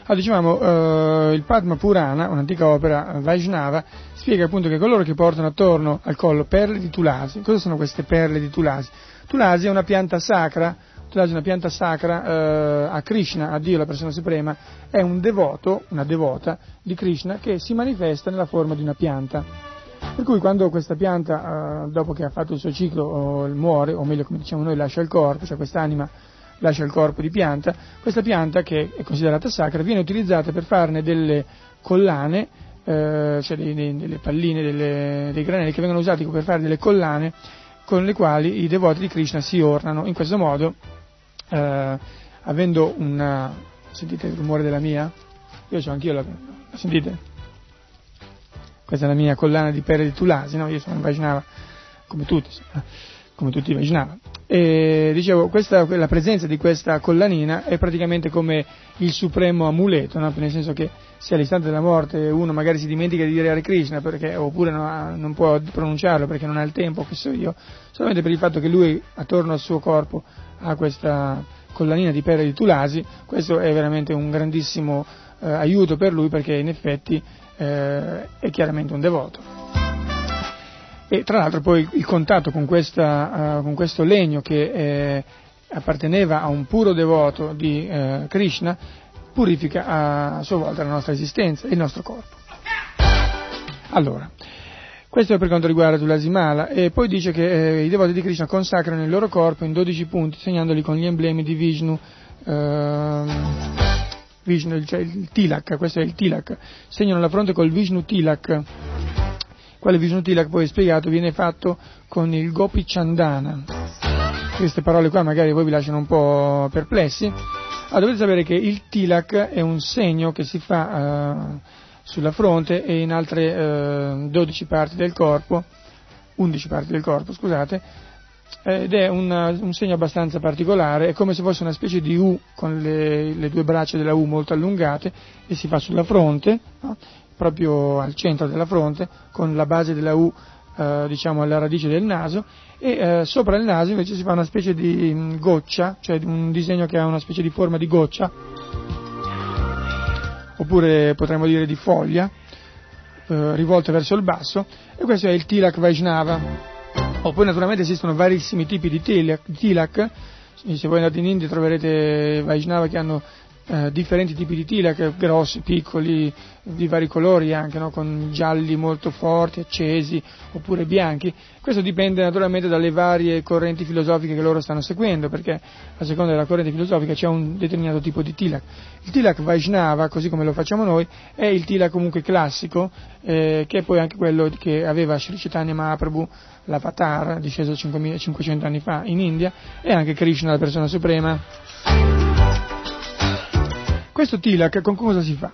Allora, dicevamo, eh, il Padma Purana, un'antica opera Vaishnava, spiega appunto che coloro che portano attorno al collo perle di Tulasi, cosa sono queste perle di Tulasi? Tulasi è una pianta sacra, Tulasi è una pianta sacra eh, a Krishna, a Dio, la persona suprema, è un devoto, una devota di Krishna che si manifesta nella forma di una pianta. Per cui quando questa pianta, eh, dopo che ha fatto il suo ciclo, muore, o meglio come diciamo noi, lascia il corpo, cioè quest'anima lascia il corpo di pianta, questa pianta che è considerata sacra viene utilizzata per farne delle collane, eh, cioè dei, dei, delle palline, delle, dei granelli che vengono usati per fare delle collane con le quali i devoti di Krishna si ornano. In questo modo, eh, avendo una... sentite il rumore della mia? Io ho anch'io la... sentite? Questa è la mia collana di perle di Tulasi, no? Io sono immaginava come tutti, come tutti immaginavano. E dicevo, questa, la presenza di questa collanina è praticamente come il supremo amuleto, no? nel senso che se all'istante della morte uno magari si dimentica di dire Hare Krishna perché, oppure non, non, può pronunciarlo perché non ha il tempo, che so io, solamente per il fatto che lui attorno al suo corpo ha questa collanina di perle di Tulasi, questo è veramente un grandissimo eh, aiuto per lui perché in effetti eh, è chiaramente un devoto. E tra l'altro poi il contatto con, questa, uh, con questo legno che eh, apparteneva a un puro devoto di eh, Krishna purifica a, sua volta la nostra esistenza e il nostro corpo. Allora, Questo è per quanto riguarda Tulasimala e poi dice che eh, i devoti di Krishna consacrano il loro corpo in 12 punti segnandoli con gli emblemi di Vishnu, ehm, Vishnu cioè il Tilak, questo è il Tilak, segnano la fronte col Vishnu Tilak, quale Vishnu Tilak poi è spiegato viene fatto con il Gopi Chandana. Queste parole qua magari voi vi lasciano un po' perplessi. Ah, dovete sapere che il Tilak è un segno che si fa eh, sulla fronte e in altre eh, 12 parti del corpo, 11 parti del corpo, scusate, ed è un, un, segno abbastanza particolare, è come se fosse una specie di U con le, le due braccia della U molto allungate e si fa sulla fronte, no? Proprio al centro della fronte, con la base della U eh, diciamo alla radice del naso e eh, sopra il naso invece si fa una specie di mh, goccia, cioè un disegno che ha una specie di forma di goccia oppure potremmo dire di foglia, eh, rivolte verso il basso, e questo è il Tilak Vaishnava. O poi naturalmente esistono varissimi tipi di tilak, tilak, se voi andate in India troverete Vaishnava che hanno eh, differenti tipi di tilak, grossi, piccoli, di vari colori anche, no? con gialli molto forti, accesi, oppure bianchi. Questo dipende naturalmente dalle varie correnti filosofiche che loro stanno seguendo, perché a seconda della corrente filosofica c'è un determinato tipo di tilak. Il tilak Vaishnava, così come lo facciamo noi, è il tilak comunque classico, eh, che è poi anche quello che aveva Sri Chaitanya Mahaprabhu, l'avatar, disceso 5500 anni fa in India, e anche Krishna, la persona suprema. Questo tilak con cosa si fa?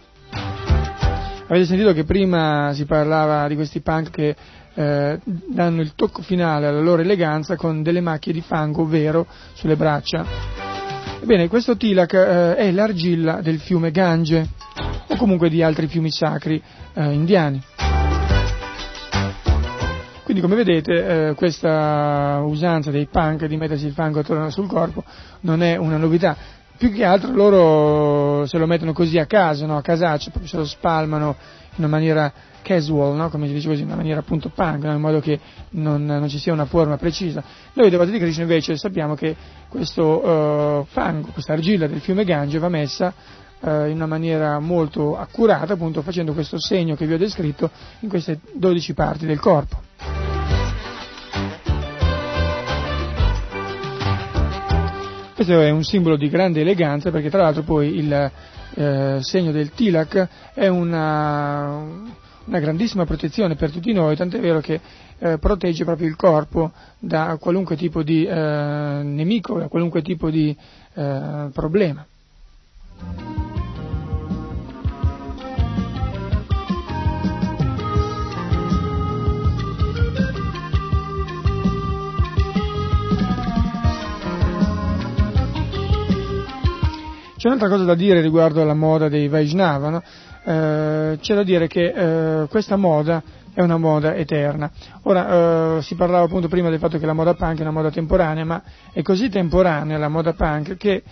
Avete sentito che prima si parlava di questi punk che eh, danno il tocco finale alla loro eleganza con delle macchie di fango vero sulle braccia. Ebbene, questo tilak eh, è l'argilla del fiume Gange o comunque di altri fiumi sacri eh, indiani. Quindi come vedete eh, questa usanza dei punk di mettersi il fango attorno sul corpo non è una novità, più che altro loro se lo mettono così a caso, no? a casaccio, proprio se lo spalmano in una maniera casual, no? come si dice così, in una maniera appunto punk, no? in modo che non, non, ci sia una forma precisa. Noi devoti di Krishna invece sappiamo che questo uh, fango, questa argilla del fiume Gange va messa uh, in una maniera molto accurata, appunto facendo questo segno che vi ho descritto in queste 12 parti del corpo. Questo è un simbolo di grande eleganza perché tra l'altro poi il eh, segno del tilak è una, una, grandissima protezione per tutti noi, tant'è vero che eh, protegge proprio il corpo da qualunque tipo di eh, nemico, da qualunque tipo di eh, problema. C'è un'altra cosa da dire riguardo alla moda dei Vaishnava, no? eh, c'è da dire che eh, questa moda è una moda eterna. Ora, eh, si parlava appunto prima del fatto che la moda punk è una moda temporanea, ma è così temporanea la moda punk che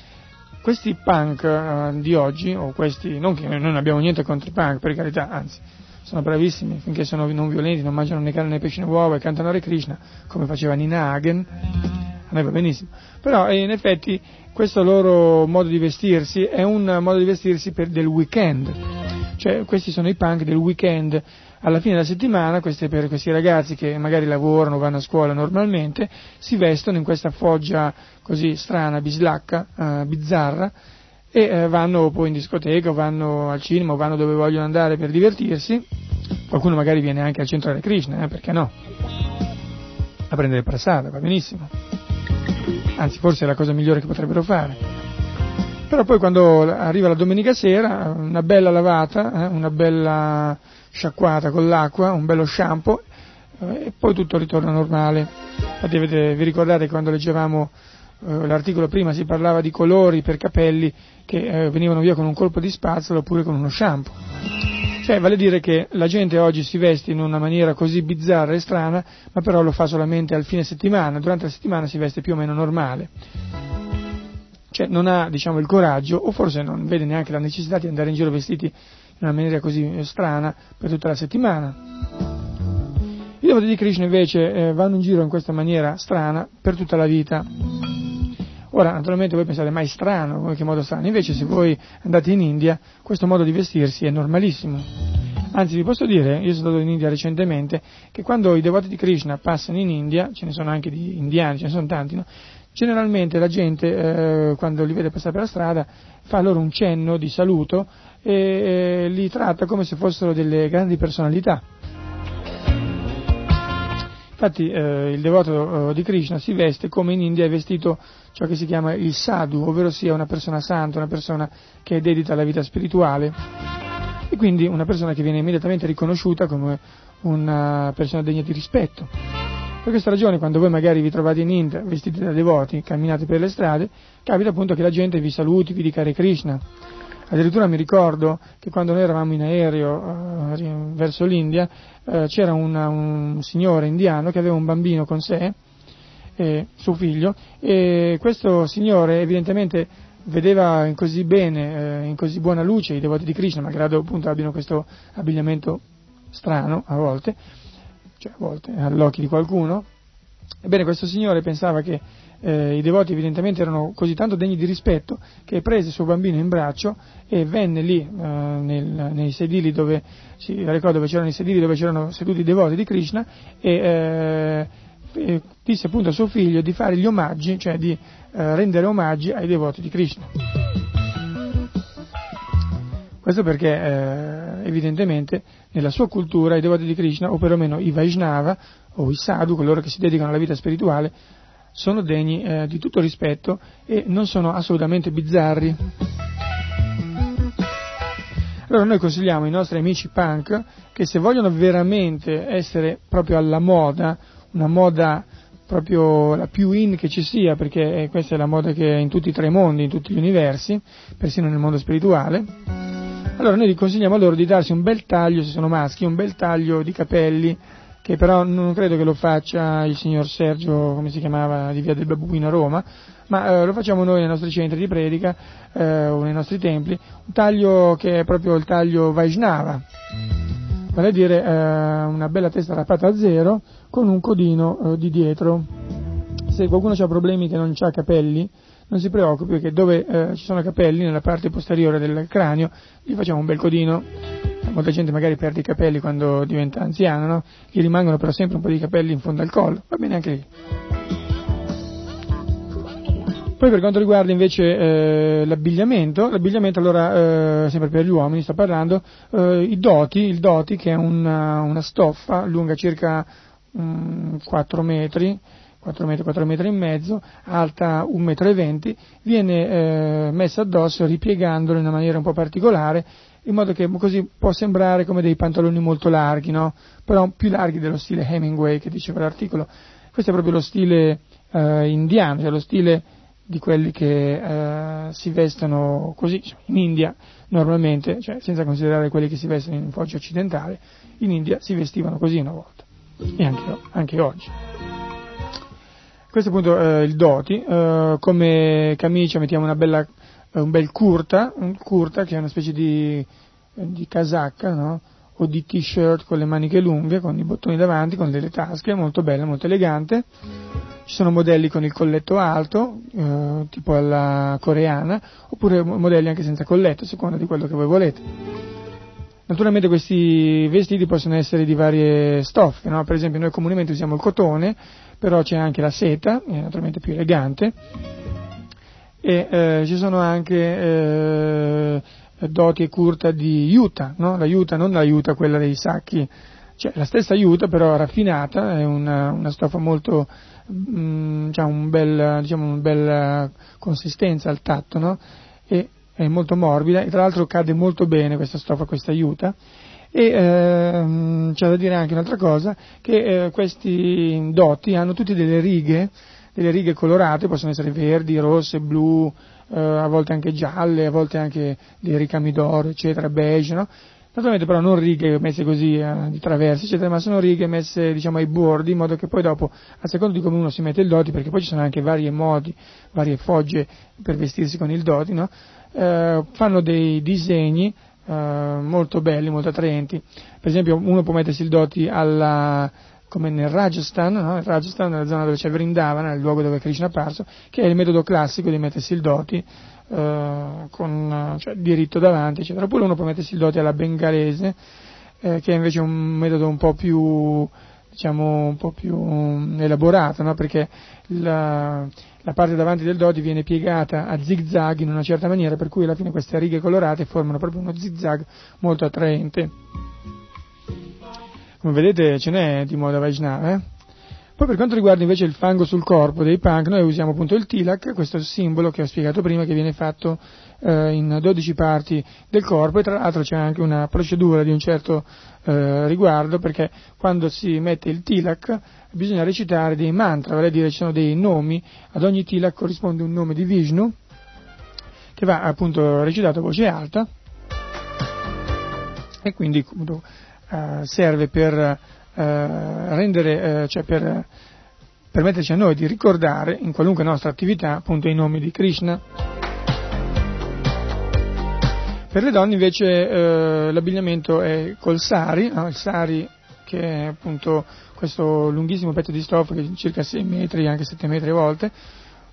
questi punk eh, di oggi, o questi, non che noi non abbiamo niente contro i punk, per carità, anzi, sono bravissimi, finché sono non violenti, non mangiano né carne né pesce né uova e cantano Hare Krishna, come faceva Nina Hagen, a me va benissimo. Però eh, in effetti questo loro modo di vestirsi è un modo di vestirsi per del weekend, cioè questi sono i punk del weekend. Alla fine della settimana, questi, per questi ragazzi che magari lavorano, vanno a scuola normalmente, si vestono in questa foggia così strana, bislacca, eh, bizzarra, e eh, vanno poi in discoteca vanno al cinema vanno dove vogliono andare per divertirsi. Qualcuno magari viene anche al centro della Krishna, eh, perché no? A prendere prasada, va benissimo. Anzi, forse è la cosa migliore che potrebbero fare. Però poi quando arriva la domenica sera, una bella lavata, eh, una bella sciacquata con l'acqua, un bello shampoo, eh, e poi tutto ritorna normale. Infatti vi ricordate quando leggevamo eh, l'articolo prima si parlava di colori per capelli che eh, venivano via con un colpo di spazzola oppure con uno shampoo. Cioè, vale a dire che la gente oggi si veste in una maniera così bizzarra e strana, ma però lo fa solamente al fine settimana, durante la settimana si veste più o meno normale. Cioè, non ha, diciamo, il coraggio, o forse non vede neanche la necessità di andare in giro vestiti in una maniera così eh, strana per tutta la settimana. I devoti di Krishna invece eh, vanno in giro in questa maniera strana per tutta la vita. Ora, naturalmente voi pensate, ma è strano, in che modo strano? Invece se voi andate in India, questo modo di vestirsi è normalissimo. Anzi, vi posso dire, io sono stato in India recentemente, che quando i devoti di Krishna passano in India, ce ne sono anche di indiani, ce ne sono tanti, no? generalmente la gente, eh, quando li vede passare per la strada, fa loro un cenno di saluto e eh, li tratta come se fossero delle grandi personalità. Infatti eh, il devoto eh, di Krishna si veste come in India è vestito ciò che si chiama il sadhu, ovvero sia una persona santa, una persona che è dedita alla vita spirituale e quindi una persona che viene immediatamente riconosciuta come una persona degna di rispetto. Per questa ragione quando voi magari vi trovate in India vestiti da devoti, camminate per le strade, capita appunto che la gente vi saluti, vi dica Krishna. Addirittura mi ricordo che quando noi eravamo in aereo eh, verso l'India eh, c'era una, un signore indiano che aveva un bambino con sé, eh, suo figlio, e questo signore evidentemente vedeva in così bene, eh, in così buona luce i devoti di Krishna, malgrado appunto abbiano questo abbigliamento strano a volte, cioè a volte all'occhio di qualcuno, ebbene questo signore pensava che eh, i devoti evidentemente erano così tanto degni di rispetto che prese il suo bambino in braccio e venne lì eh, nel, nei sedili dove, si, ricordo c'erano i sedili dove c'erano seduti i devoti di Krishna e, eh, disse appunto a suo figlio di fare gli omaggi, cioè di eh, rendere omaggi ai devoti di Krishna. Questo perché eh, evidentemente nella sua cultura i devoti di Krishna, o perlomeno i Vaishnava o i sadhu, coloro che si dedicano alla vita spirituale, sono degni eh, di tutto rispetto e non sono assolutamente bizzarri. Allora noi consigliamo ai nostri amici punk che se vogliono veramente essere proprio alla moda, una moda proprio la più in che ci sia, perché questa è la moda che è in tutti i tre mondi, in tutti gli universi, persino nel mondo spirituale, allora noi consigliamo loro di darsi un bel taglio, se sono maschi, un bel taglio di capelli, che però non credo che lo faccia il signor Sergio, come si chiamava, di Via del Babuino a Roma, ma eh, lo facciamo noi nei nostri centri di predica eh, o nei nostri templi, un taglio che è proprio il taglio Vaishnava, vale a dire eh, una bella testa rapata a zero con un codino eh, di dietro. Se qualcuno ha problemi che non ha capelli, non si preoccupi perché dove eh, ci sono capelli, nella parte posteriore del cranio, gli facciamo un bel codino molta gente magari perde i capelli quando diventa anziano, no? gli rimangono però sempre un po' di capelli in fondo al collo, va bene anche lì. Poi per quanto riguarda invece eh, l'abbigliamento, l'abbigliamento allora, eh, sempre per gli uomini sto parlando, eh, i doti, il doti che è una, una stoffa lunga circa um, 4 metri, 4 metri, 4 metri e mezzo, alta 1,20 metro, e 20, viene eh, messa addosso ripiegandolo in una maniera un po' particolare in modo che così può sembrare come dei pantaloni molto larghi, no? però più larghi dello stile Hemingway che diceva l'articolo. Questo è proprio lo stile eh, indiano, cioè lo stile di quelli che eh, si vestono così cioè in India normalmente, cioè senza considerare quelli che si vestono in foggia occidentale, in India si vestivano così una volta e anche, anche oggi. Questo è appunto eh, il doti, eh, come camicia mettiamo una bella un bel kurta, un kurta che è una specie di, di casacca, no? o di t-shirt con le maniche lunghe, con i bottoni davanti, con delle tasche, molto bella, molto elegante. Ci sono modelli con il colletto alto, eh, tipo alla coreana, oppure modelli anche senza colletto, a seconda di quello che voi volete. Naturalmente questi vestiti possono essere di varie stoffe, no? per esempio noi comunemente usiamo il cotone, però c'è anche la seta, è naturalmente più elegante, e eh, ci sono anche eh, doti e curta di juta, no? la juta non la juta quella dei sacchi, cioè la stessa juta però raffinata, è una, una stoffa molto, mh, mm, diciamo, un bel, diciamo, una bella consistenza al tatto, no? e è molto morbida e tra l'altro cade molto bene questa stoffa, questa juta. E ehm, c'è da dire anche un'altra cosa, che eh, questi doti hanno tutte delle righe delle righe colorate, possono essere verdi, rosse, blu, eh, a volte anche gialle, a volte anche dei ricami d'oro, eccetera, beige, no? Naturalmente però non righe messe così eh, di traversi, eccetera, ma sono righe messe diciamo ai bordi, in modo che poi dopo, a seconda di come uno si mette il doti, perché poi ci sono anche vari modi, varie fogge per vestirsi con il doti, no? eh, fanno dei disegni eh, molto belli, molto attraenti. Per esempio uno può mettersi il doti alla, come nel Rajasthan, no? il Rajasthan nella zona dove c'è Vrindavana, nel luogo dove Krishna è apparso, che è il metodo classico di mettersi il doti eh, con cioè, diritto davanti, eccetera. Oppure uno può mettersi il doti alla bengalese, eh, che è invece un metodo un po' più diciamo un po' più um, elaborato, no? perché la, la, parte davanti del dodi viene piegata a zig zag in una certa maniera, per cui alla fine queste righe colorate formano proprio uno zig zag molto attraente. Come vedete ce n'è di moda Vaishnava, eh? Poi per quanto riguarda invece il fango sul corpo dei punk, noi usiamo appunto il tilak, questo simbolo che ho spiegato prima che viene fatto eh, in 12 parti del corpo. E tra l'altro c'è anche una procedura di un certo eh, riguardo perché quando si mette il tilak bisogna recitare dei mantra, vale a dire ci sono dei nomi, ad ogni tilak corrisponde un nome di Vishnu che va appunto recitato a voce alta. E quindi serve per eh, rendere, eh, cioè per permetterci a noi di ricordare in qualunque nostra attività appunto i nomi di Krishna. Per le donne invece eh, l'abbigliamento è col sari, no? il sari che è appunto questo lunghissimo pezzo di stoffa che è circa 6 metri, anche 7 metri a volte,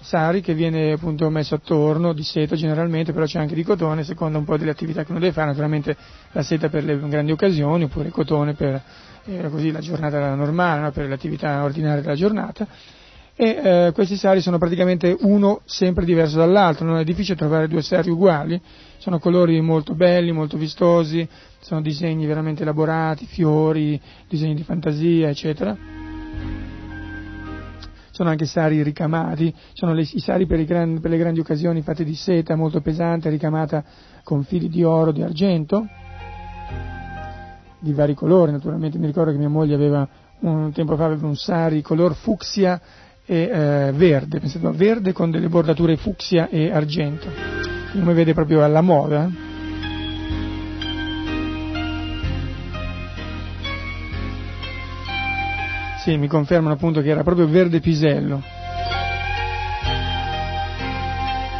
sari che viene appunto messo attorno di seta generalmente, però c'è anche di cotone, secondo un po' delle attività che uno deve fare, naturalmente la seta per le grandi occasioni oppure il cotone per era così la giornata normale, no? per l'attività ordinaria della giornata, e eh, questi sari sono praticamente uno sempre diverso dall'altro, non è difficile trovare due sari uguali, sono colori molto belli, molto vistosi, sono disegni veramente elaborati, fiori, disegni di fantasia, eccetera. Sono anche sari ricamati, sono le, i sari per, gran, per le grandi occasioni fatti di seta molto pesante, ricamata con fili di oro, di argento di vari colori, naturalmente mi ricordo che mia moglie aveva un tempo fa aveva un sari color fucsia e eh, verde, pensate, verde con delle bordature fucsia e argento, come vede proprio alla moda. Sì, mi confermano appunto che era proprio verde pisello.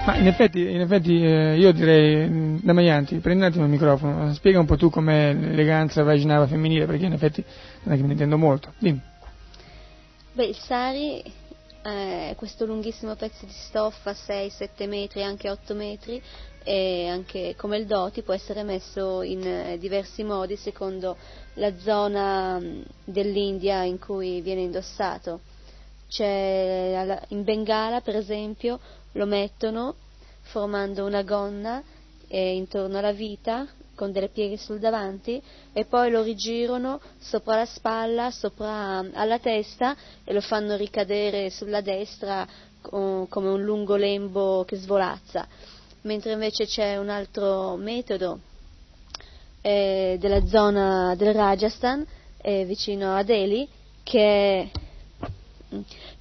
Ma in effetti, in effetti eh, io direi, mm, da Maianti, prendi un attimo il microfono, spiega un po' tu com'è l'eleganza vaginava femminile, perché in effetti non è che ne intendo molto. Dimmi. Beh, il sari è questo lunghissimo pezzo di stoffa, 6-7 metri, anche 8 metri, e anche come il doti può essere messo in eh, diversi modi secondo la zona mm, dell'India in cui viene indossato. C'è in Bengala, per esempio, lo mettono formando una gonna eh, intorno alla vita con delle pieghe sul davanti e poi lo rigirano sopra la spalla, sopra alla testa e lo fanno ricadere sulla destra come un lungo lembo che svolazza. Mentre invece c'è un altro metodo eh, della zona del Rajasthan, eh, vicino a Delhi, che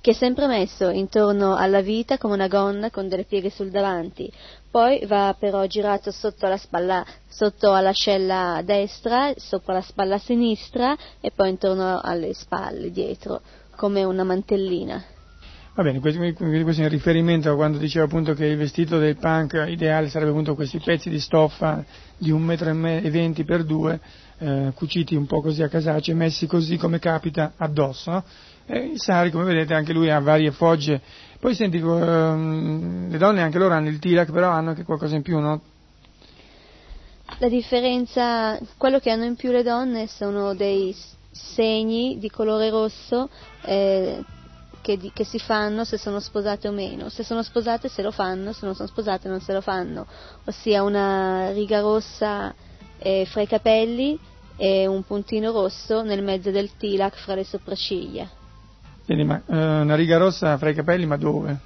che è sempre messo intorno alla vita come una gonna con delle pieghe sul davanti, poi va però girato sotto la spalla, sotto all'ascella destra, sopra la spalla sinistra e poi intorno alle spalle, dietro, come una mantellina. Va bene, questo, questo in riferimento a quando diceva appunto che il vestito del punk ideale sarebbe appunto questi pezzi di stoffa di un metro e venti per due, eh, cuciti un po' così a casaccio messi così come capita addosso. No? E Sari, come vedete, anche lui ha varie fogge. Poi senti, ehm, le donne anche loro hanno il Tilak, però hanno anche qualcosa in più, no? La differenza, quello che hanno in più le donne sono dei segni di colore rosso eh, che, di, che, si fanno se sono sposate o meno. Se sono sposate se lo fanno, se non sono sposate non se lo fanno. Ossia una riga rossa eh, fra i capelli e un puntino rosso nel mezzo del tilak fra le sopracciglia. Quindi ma, eh, una riga rossa fra i capelli, ma dove?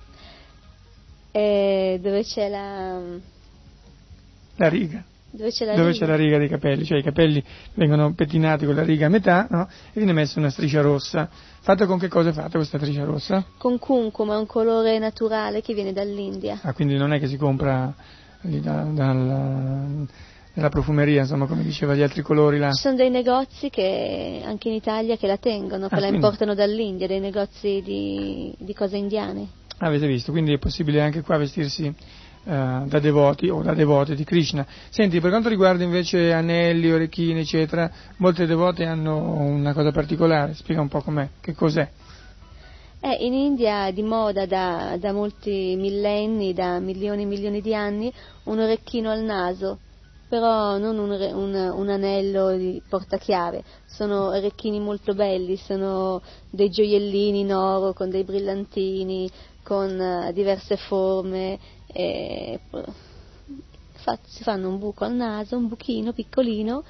Eh, dove c'è la... La riga. Dove c'è la dove riga? c'è la riga dei capelli, cioè i capelli vengono pettinati con la riga a metà no? e viene messa una striscia rossa. Fatta con che cosa è fatta questa striscia rossa? Con curcuma, è un colore naturale che viene dall'India. Ah, quindi non è che si compra lì da, dal, nella profumeria, insomma, come diceva gli altri colori là. Ci sono dei negozi che anche in Italia che la tengono, che Ah, la quindi- importano dall'India, dei negozi di, di cose indiane. Avete visto, quindi è possibile anche qua vestirsi eh, da devoti o da devote di Krishna. Senti, per quanto riguarda invece anelli, orecchini, eccetera, molte devote hanno una cosa particolare, spiega un po' com'è, che cos'è. Eh, in India è di moda da, da molti millenni, da milioni e milioni di anni, un orecchino al naso però non un, un- un anello di portachiave, sono orecchini molto belli, sono dei gioiellini in oro con dei brillantini, con eh, diverse forme, e fa- si fanno un buco al naso, un buchino piccolino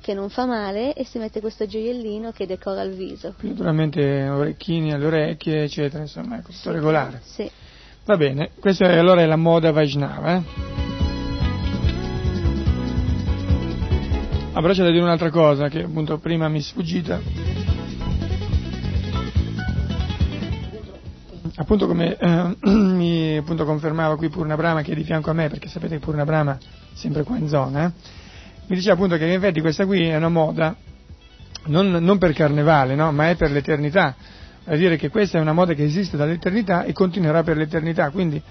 che non fa male e si mette questo gioiellino che decora il viso. Più naturalmente orecchini alle orecchie, eccetera, insomma, ecco, tutto regolare. Sì. Va bene, questa è, allora è la moda Vaishnava. Eh? Ah, però c'è da dire un'altra cosa che appunto prima mi è sfuggita. Appunto come eh, mi appunto confermava qui Purna Brahma che è di fianco a me, perché sapete che Purna Brahma è sempre qua in zona, eh? mi diceva appunto che in effetti questa qui è una moda non, non per carnevale, no? ma è per l'eternità. Vuol dire che questa è una moda che esiste dall'eternità e continuerà per l'eternità, quindi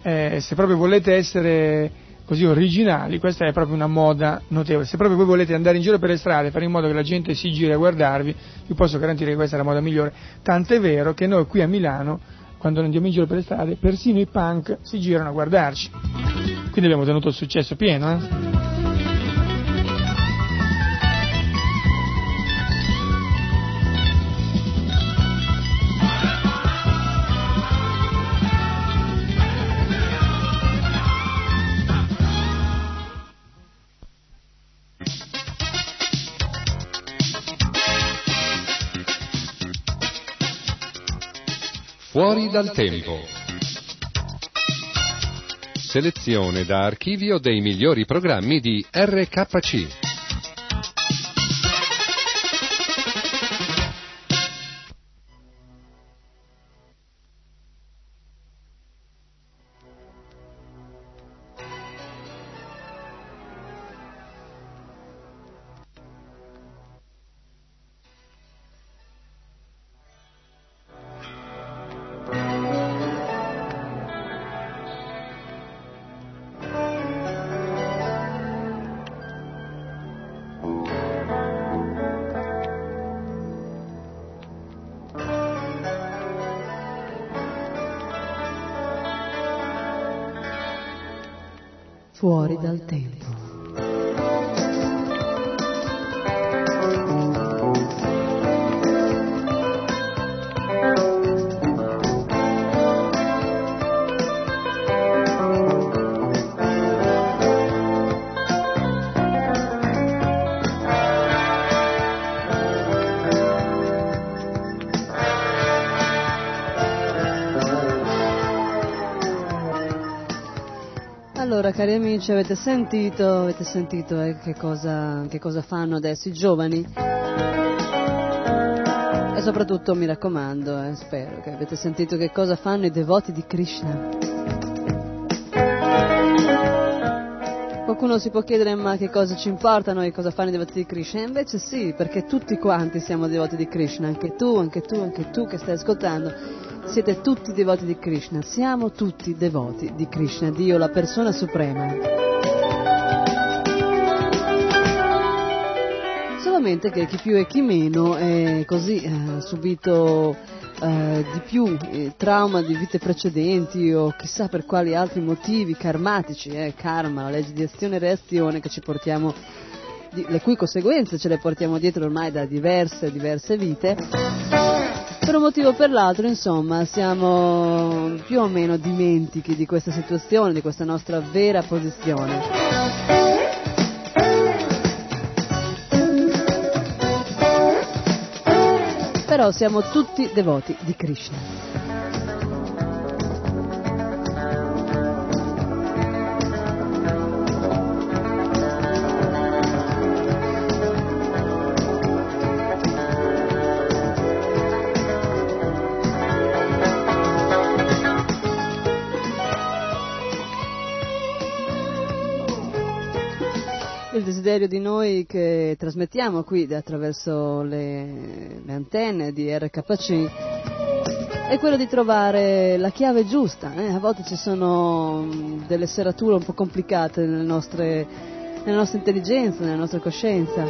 eh, se proprio volete essere così originali, questa è proprio una moda notevole. Se proprio voi volete andare in giro per le strade e fare in modo che la gente si giri a guardarvi, vi posso garantire che questa è la moda migliore. Tant'è vero che noi qui a Milano, quando andiamo in giro per le strade, persino i punk si girano a guardarci. Quindi abbiamo tenuto il successo pieno. Eh? Fuori dal tempo. Selezione da archivio dei migliori programmi di RKC. Amici, avete sentito, avete sentito eh, che, cosa, che cosa fanno adesso i giovani? E soprattutto, mi raccomando, eh, spero che avete sentito che cosa fanno i devoti di Krishna. Qualcuno si può chiedere ma che cosa ci importano e cosa fanno i devoti di Krishna? E invece sì, perché tutti quanti siamo devoti di Krishna, anche tu, anche tu, anche tu che stai ascoltando. Siete tutti devoti di Krishna, siamo tutti devoti di Krishna, Dio la persona suprema. Solamente che chi più e chi meno è così, eh, ha subito eh, di più eh, trauma di vite precedenti o chissà per quali altri motivi karmatici, eh, karma, la legge di azione e reazione che ci portiamo, le cui conseguenze ce le portiamo dietro ormai da diverse, diverse vite. Per un motivo o per l'altro, insomma, siamo più o meno dimentichi di questa situazione, di questa nostra vera posizione. Però siamo tutti devoti di Krishna. Il desiderio di noi che trasmettiamo qui attraverso le, le antenne di RKC è quello di trovare la chiave giusta. eh. A volte ci sono mh, delle serrature un po' complicate nelle nostre, nella nostra intelligenza, nella nostra coscienza.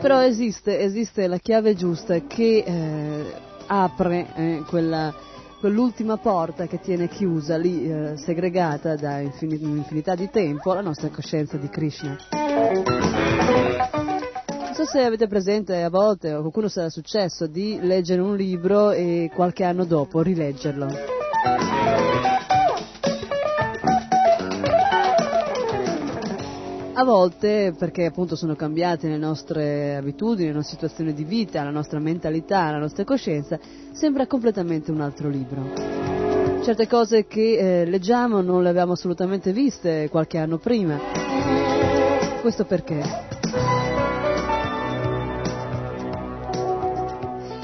Però esiste, esiste la chiave giusta che eh, apre eh, quella, quell'ultima porta che tiene chiusa lì, eh, segregata da infin- un'infinità di tempo, la nostra coscienza di Krishna. Non so se avete presente a volte, o qualcuno sarà successo, di leggere un libro e qualche anno dopo rileggerlo. A volte, perché appunto sono cambiate le nostre abitudini, le nostre situazioni di vita, la nostra mentalità, la nostra coscienza, sembra completamente un altro libro. Certe cose che eh, leggiamo non le avevamo assolutamente viste qualche anno prima. Questo perché?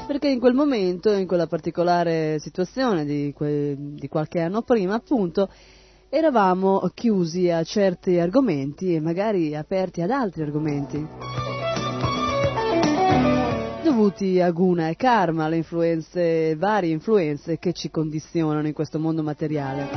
Perché in quel momento, in quella particolare situazione di, que- di qualche anno prima, appunto, eravamo chiusi a certi argomenti e magari aperti ad altri argomenti. Dovuti a guna e karma, le influenze, varie influenze che ci condizionano in questo mondo materiale.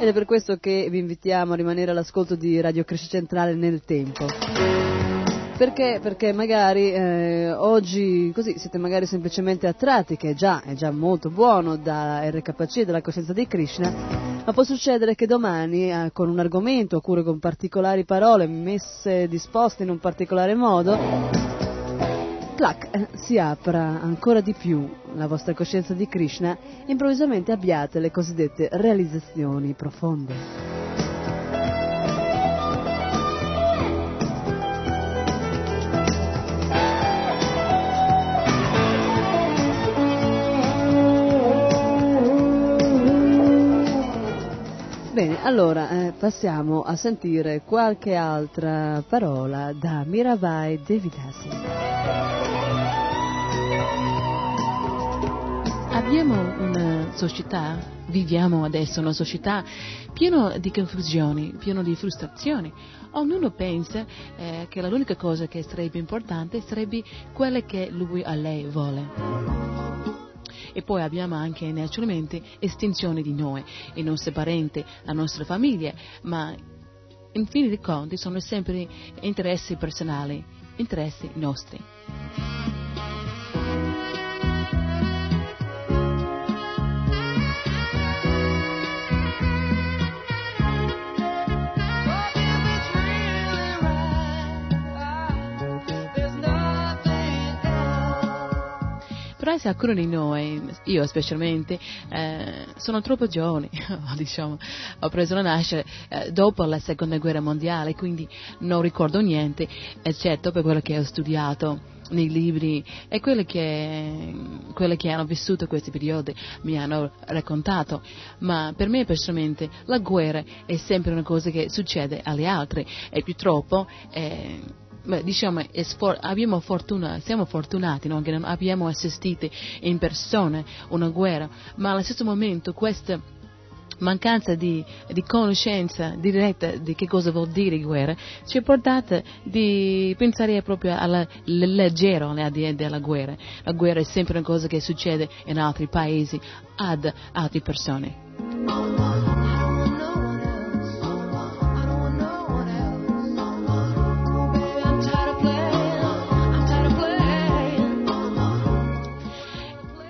Ed è per questo che vi invitiamo a rimanere all'ascolto di Radio Cresce Centrale nel tempo. Perché? Perché magari eh, oggi così siete magari semplicemente attratti, che è già, è già molto buono da RKC, dalla coscienza di Krishna, ma può succedere che domani eh, con un argomento oppure con particolari parole messe disposte in un particolare modo, clac, eh, si apra ancora di più la vostra coscienza di Krishna e improvvisamente abbiate le cosiddette realizzazioni profonde. Bene, allora eh, passiamo a sentire qualche altra parola da Mirabai Devidasi. Abbiamo una società, viviamo adesso una società piena di confusioni, piena di frustrazioni. Ognuno pensa eh, che l'unica cosa che sarebbe importante sarebbe quella che lui a lei vuole e poi abbiamo anche naturalmente estinzione di noi, i nostri parenti, la nostra famiglia, ma in fin dei conti sono sempre interessi personali, interessi nostri. Se alcuni di noi, io specialmente, eh, sono troppo giovani, diciamo, ho preso la nascita eh, dopo la seconda guerra mondiale, quindi non ricordo niente, eccetto per quello che ho studiato nei libri e quelle che, quelle che hanno vissuto questi periodi mi hanno raccontato, ma per me personalmente la guerra è sempre una cosa che succede agli altri e purtroppo eh, diciamo, for- fortuna, siamo fortunati no? che non abbiamo assistito in persona una guerra, ma allo stesso momento questa mancanza di, di, conoscenza diretta di che cosa vuol dire guerra ci ha portato a pensare proprio alla leggero della guerra. La guerra è sempre una cosa che succede in altri paesi ad altre persone.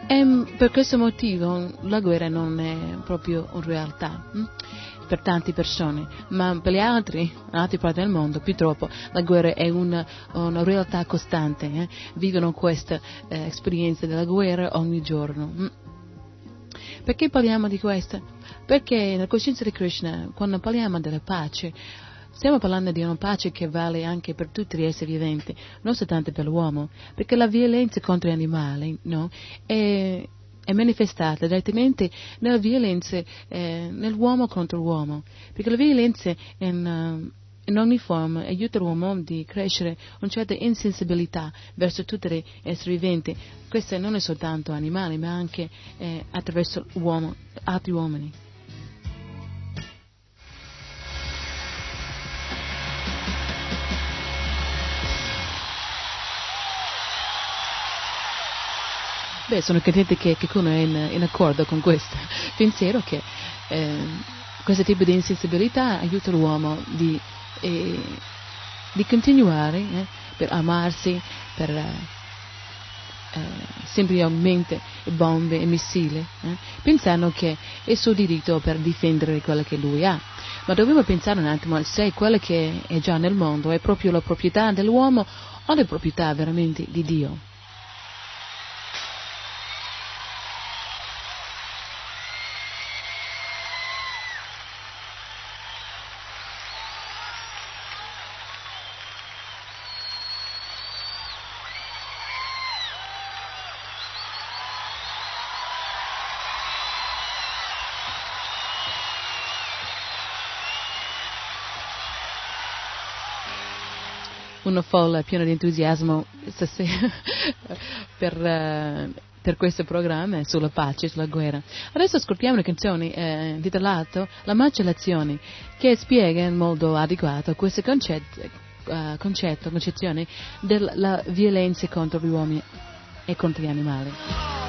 E per questo motivo la guerra non è proprio una realtà hm? per tante persone, ma per gli altri, altre parti del mondo, purtroppo la guerra è una, una realtà costante. Eh? Vivono questa eh, esperienza della guerra ogni giorno. Hm? Perché parliamo di questo? Perché nella coscienza di Krishna, quando parliamo della pace, Stiamo parlando di una pace che vale anche per tutti gli esseri viventi, non soltanto per l'uomo, perché la violenza contro gli animali no, è, è, manifestata direttamente nella violenza eh, nell'uomo contro l'uomo, perché la violenza in, in ogni forma aiuta l'uomo a crescere una certa insensibilità verso tutti gli esseri viventi. Questo non è soltanto animali, ma anche eh, attraverso l'uomo, altri uomini. Beh, sono contenta che qualcuno è in, in accordo con questo pensiero che eh, questo tipo di insensibilità aiuta l'uomo di, eh, di continuare eh, per amarsi, per eh, semplicemente bombe e missili, eh, pensando che è suo diritto per difendere quello che lui ha. Ma dobbiamo pensare un attimo se quello che è già nel mondo è proprio la proprietà dell'uomo o la proprietà veramente di Dio. Una folla piena di entusiasmo stasera per, uh, per questo programma sulla pace, sulla guerra. Adesso ascoltiamo una canzone eh, intitolata La macellazione, che spiega in modo adeguato questo concetto, uh, concetto concezione della violenza contro gli uomini e contro gli animali.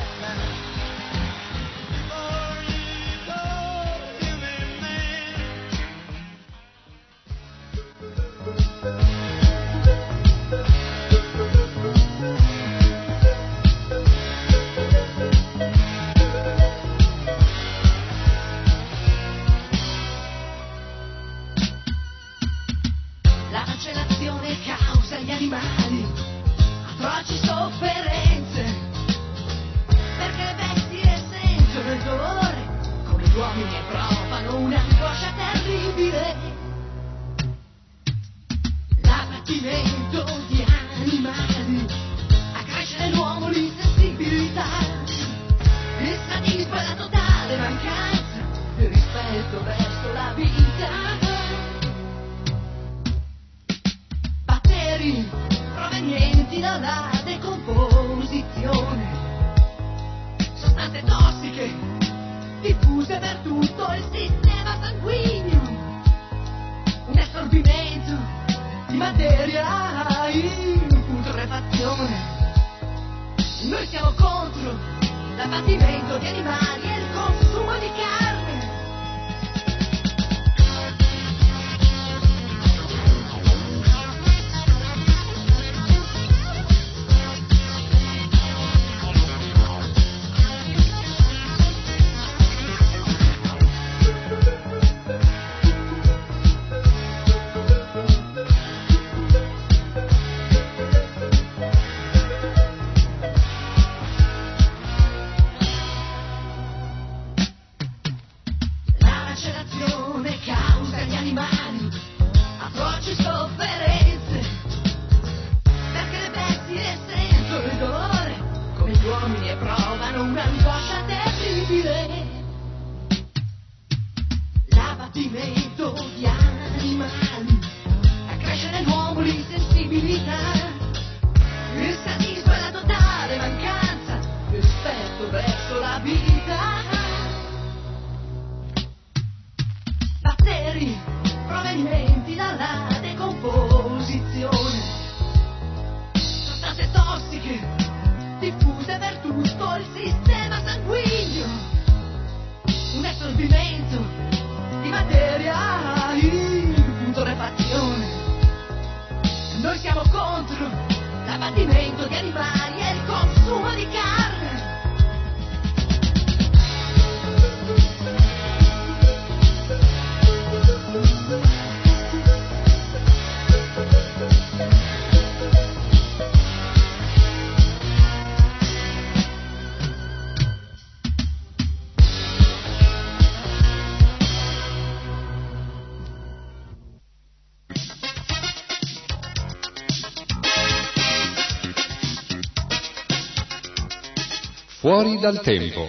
Fuori dal tempo.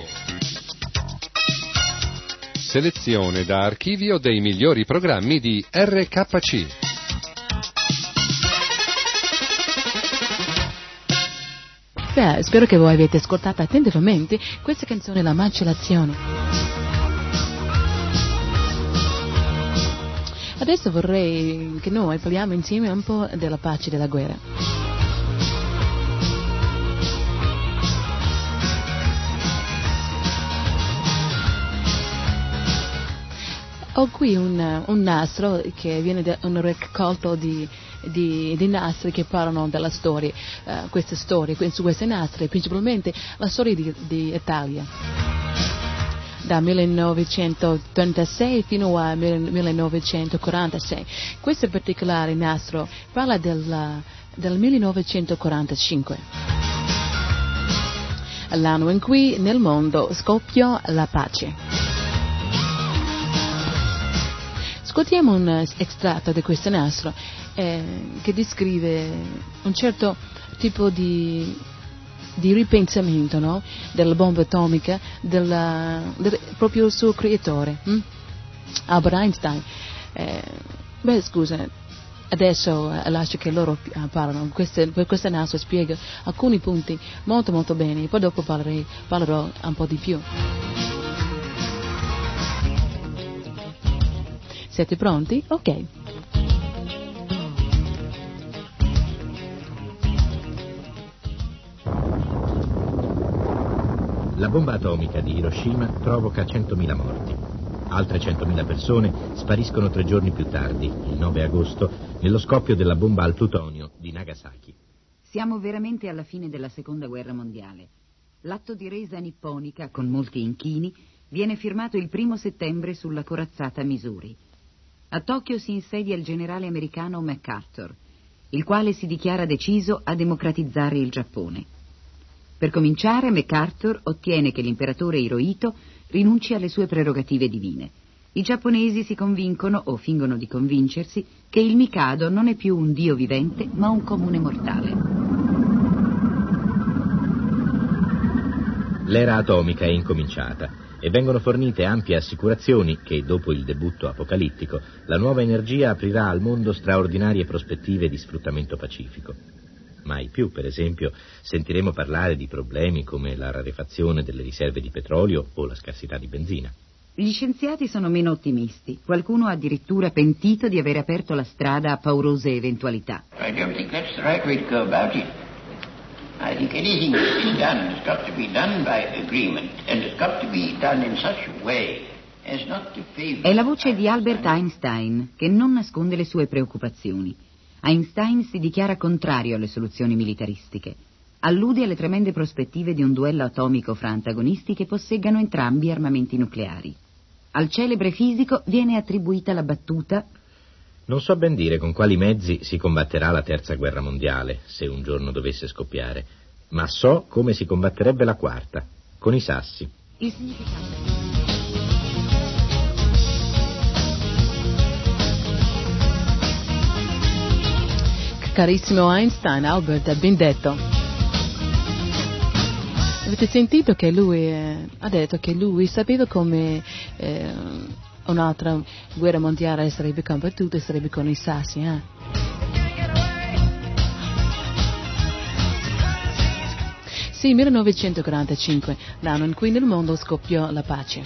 Selezione da archivio dei migliori programmi di RKC. Beh, spero che voi abbiate ascoltato attentamente questa canzone La macellazione. Adesso vorrei che noi parliamo insieme un po' della pace e della guerra. Ho qui un, un nastro che viene da un raccolto di di, di nastri che parlano della storia, eh, queste storie, su queste nastri, principalmente la storia di, di Italia da 1936 fino al 1946. Questo particolare nastro parla del, del 1945, l'anno in cui nel mondo scoppiò la pace. Ascoltiamo un estratto di questo nastro eh, che descrive un certo tipo di di ripensamento no? della bomba atomica della, del, proprio suo creatore, hm? Albert Einstein. Eh, beh, scusa, adesso eh, lascio che loro eh, parlano, queste, questa NASA spiega alcuni punti molto molto bene, poi dopo parlerei, parlerò un po' di più. Siete pronti? Ok. La bomba atomica di Hiroshima provoca 100.000 morti. Altre 100.000 persone spariscono tre giorni più tardi, il 9 agosto, nello scoppio della bomba al plutonio di Nagasaki. Siamo veramente alla fine della seconda guerra mondiale. L'atto di resa nipponica, con molti inchini, viene firmato il primo settembre sulla corazzata Missouri. A Tokyo si insedia il generale americano MacArthur, il quale si dichiara deciso a democratizzare il Giappone. Per cominciare, MacArthur ottiene che l'imperatore Hirohito rinunci alle sue prerogative divine. I giapponesi si convincono, o fingono di convincersi, che il Mikado non è più un dio vivente, ma un comune mortale. L'era atomica è incominciata e vengono fornite ampie assicurazioni che, dopo il debutto apocalittico, la nuova energia aprirà al mondo straordinarie prospettive di sfruttamento pacifico. Mai più, per esempio, sentiremo parlare di problemi come la rarefazione delle riserve di petrolio o la scarsità di benzina. Gli scienziati sono meno ottimisti. Qualcuno ha addirittura pentito di aver aperto la strada a paurose eventualità. I don't think that's the right way to go about it. I think anything that's been done has got to be done by agreement and has got to be done in such a way as not to favor... È la voce di Albert Einstein che non nasconde le sue preoccupazioni. Einstein si dichiara contrario alle soluzioni militaristiche. Allude alle tremende prospettive di un duello atomico fra antagonisti che posseggano entrambi armamenti nucleari. Al celebre fisico viene attribuita la battuta Non so ben dire con quali mezzi si combatterà la terza guerra mondiale, se un giorno dovesse scoppiare, ma so come si combatterebbe la quarta, con i sassi. Il significato. Carissimo Einstein, Albert, ben detto. Avete sentito che lui eh, ha detto che lui sapeva come eh, un'altra guerra mondiale sarebbe combattuta e sarebbe con i sassi, eh? Sì, 1945, l'anno in cui nel mondo scoppiò la pace.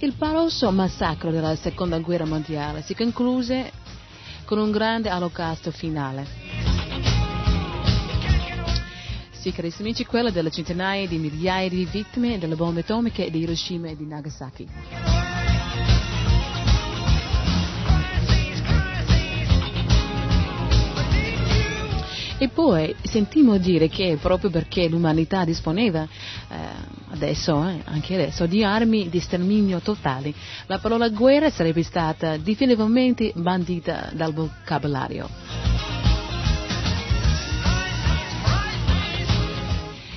Il paroso massacro della seconda guerra mondiale si concluse con un grande olocausto finale. Sì, carissimi amici, quella delle centinaia di migliaia di vittime delle bombe atomiche di Hiroshima e di Nagasaki. E poi sentimmo dire che proprio perché l'umanità disponeva eh, adesso, eh, anche adesso, di armi di sterminio totali, la parola guerra sarebbe stata definitivamente bandita dal vocabolario.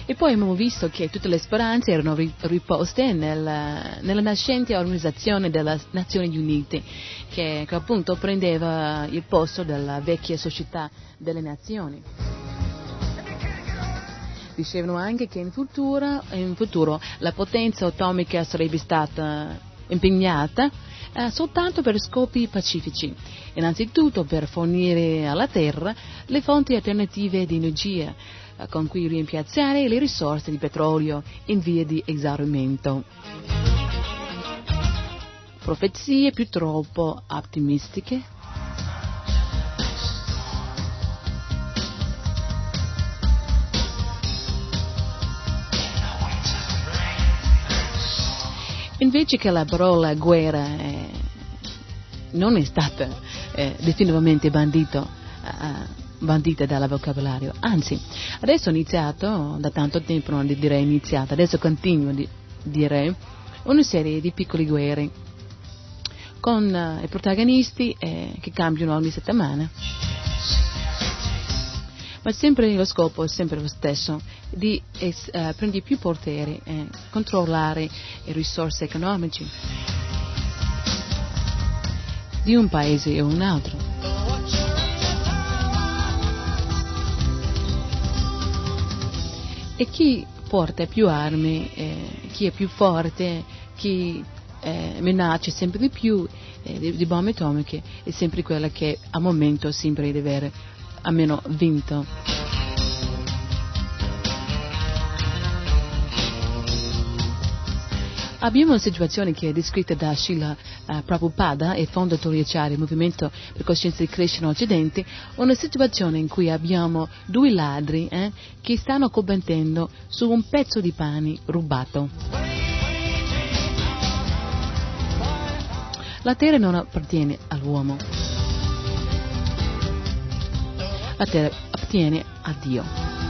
E poi abbiamo visto che tutte le speranze erano riposte nel, nella nascente organizzazione delle Nazioni Unite, che, che appunto prendeva il posto della vecchia società delle nazioni. Dicevano anche che in futuro, in futuro la potenza atomica sarebbe stata impegnata eh, soltanto per scopi pacifici, innanzitutto per fornire alla Terra le fonti alternative di energia con cui rimpiazzare le risorse di petrolio in via di esaurimento. Profezie più troppo ottimistiche? Invece che la parola guerra è non è stata eh, definitivamente bandito, eh, bandita dal vocabolario, anzi adesso ho iniziato, da tanto tempo non direi iniziato, adesso continuo a dire una serie di piccole guerre con eh, i protagonisti eh, che cambiano ogni settimana. Ma sempre lo scopo è sempre lo stesso, di eh, prendere più potere, eh, controllare le risorse economiche di un paese o un altro. E chi porta più armi, eh, chi è più forte, chi eh, minaccia sempre di più eh, di, di, bombe atomiche è sempre quella che al momento sembra di avere almeno vinto. Abbiamo una situazione che è descritta da Srila uh, Prabhupada e fondatore del Movimento per Coscienza di Krishna in Occidente, una situazione in cui abbiamo due ladri eh, che stanno combattendo su un pezzo di pane rubato. La terra non appartiene all'uomo, la terra appartiene a Dio.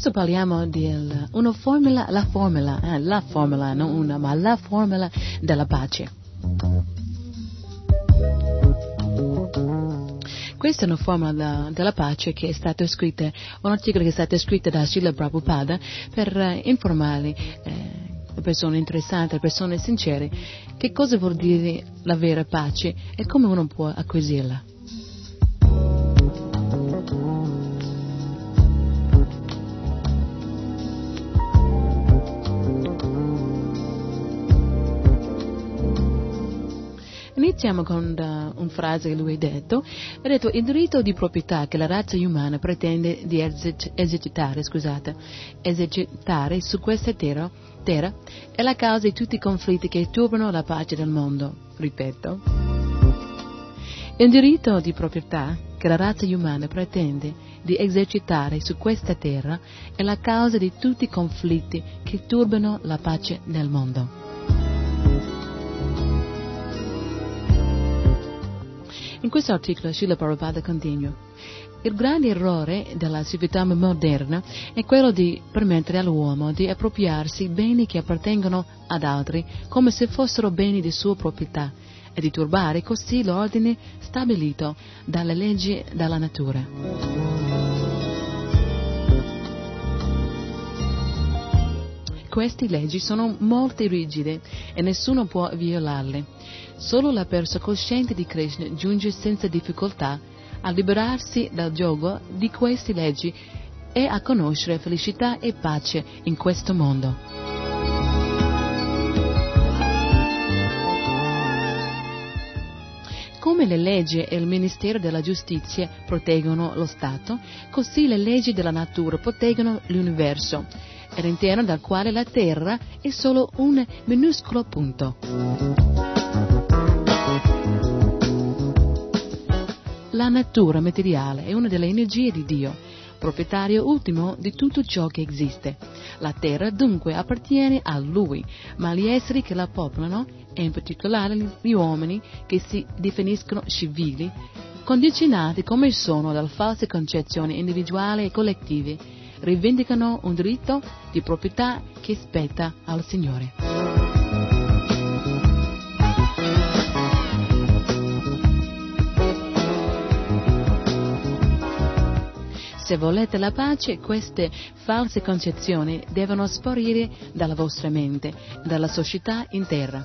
Adesso parliamo di una formula, la formula, eh, la formula, non una, ma la formula della pace. Questa è una formula da, della pace che è stata scritta, un articolo che è stato scritto da Srila Prabhupada per eh, informare eh, le persone interessate, le persone sincere, che cosa vuol dire la vera pace e come uno può acquisirla. Iniziamo con uh, una frase che lui ha detto. Ha detto il diritto di proprietà che la razza umana pretende di esercitare, scusate, esercitare su questa terra, terra è la causa di tutti i conflitti che turbano la pace del mondo. Ripeto. Il diritto di proprietà che la razza umana pretende di esercitare su questa terra è la causa di tutti i conflitti che turbano la pace nel mondo. In questo articolo Srila Prabhupada continua. Il grande errore della civiltà moderna è quello di permettere all'uomo di appropriarsi beni che appartengono ad altri come se fossero beni di sua proprietà e di turbare così l'ordine stabilito dalle leggi della natura. Queste leggi sono molto rigide e nessuno può violarle. Solo la persona cosciente di Krishna giunge senza difficoltà a liberarsi dal gioco di queste leggi e a conoscere felicità e pace in questo mondo. Come le leggi e il Ministero della Giustizia proteggono lo Stato, così le leggi della natura proteggono l'universo, all'interno del quale la Terra è solo un minuscolo punto. La natura materiale è una delle energie di Dio, proprietario ultimo di tutto ciò che esiste. La terra dunque appartiene a Lui, ma gli esseri che la popolano, e in particolare gli uomini che si definiscono civili, condizionati come sono da false concezioni individuali e collettive, rivendicano un diritto di proprietà che spetta al Signore. Se volete la pace, queste false concezioni devono sparire dalla vostra mente, dalla società intera.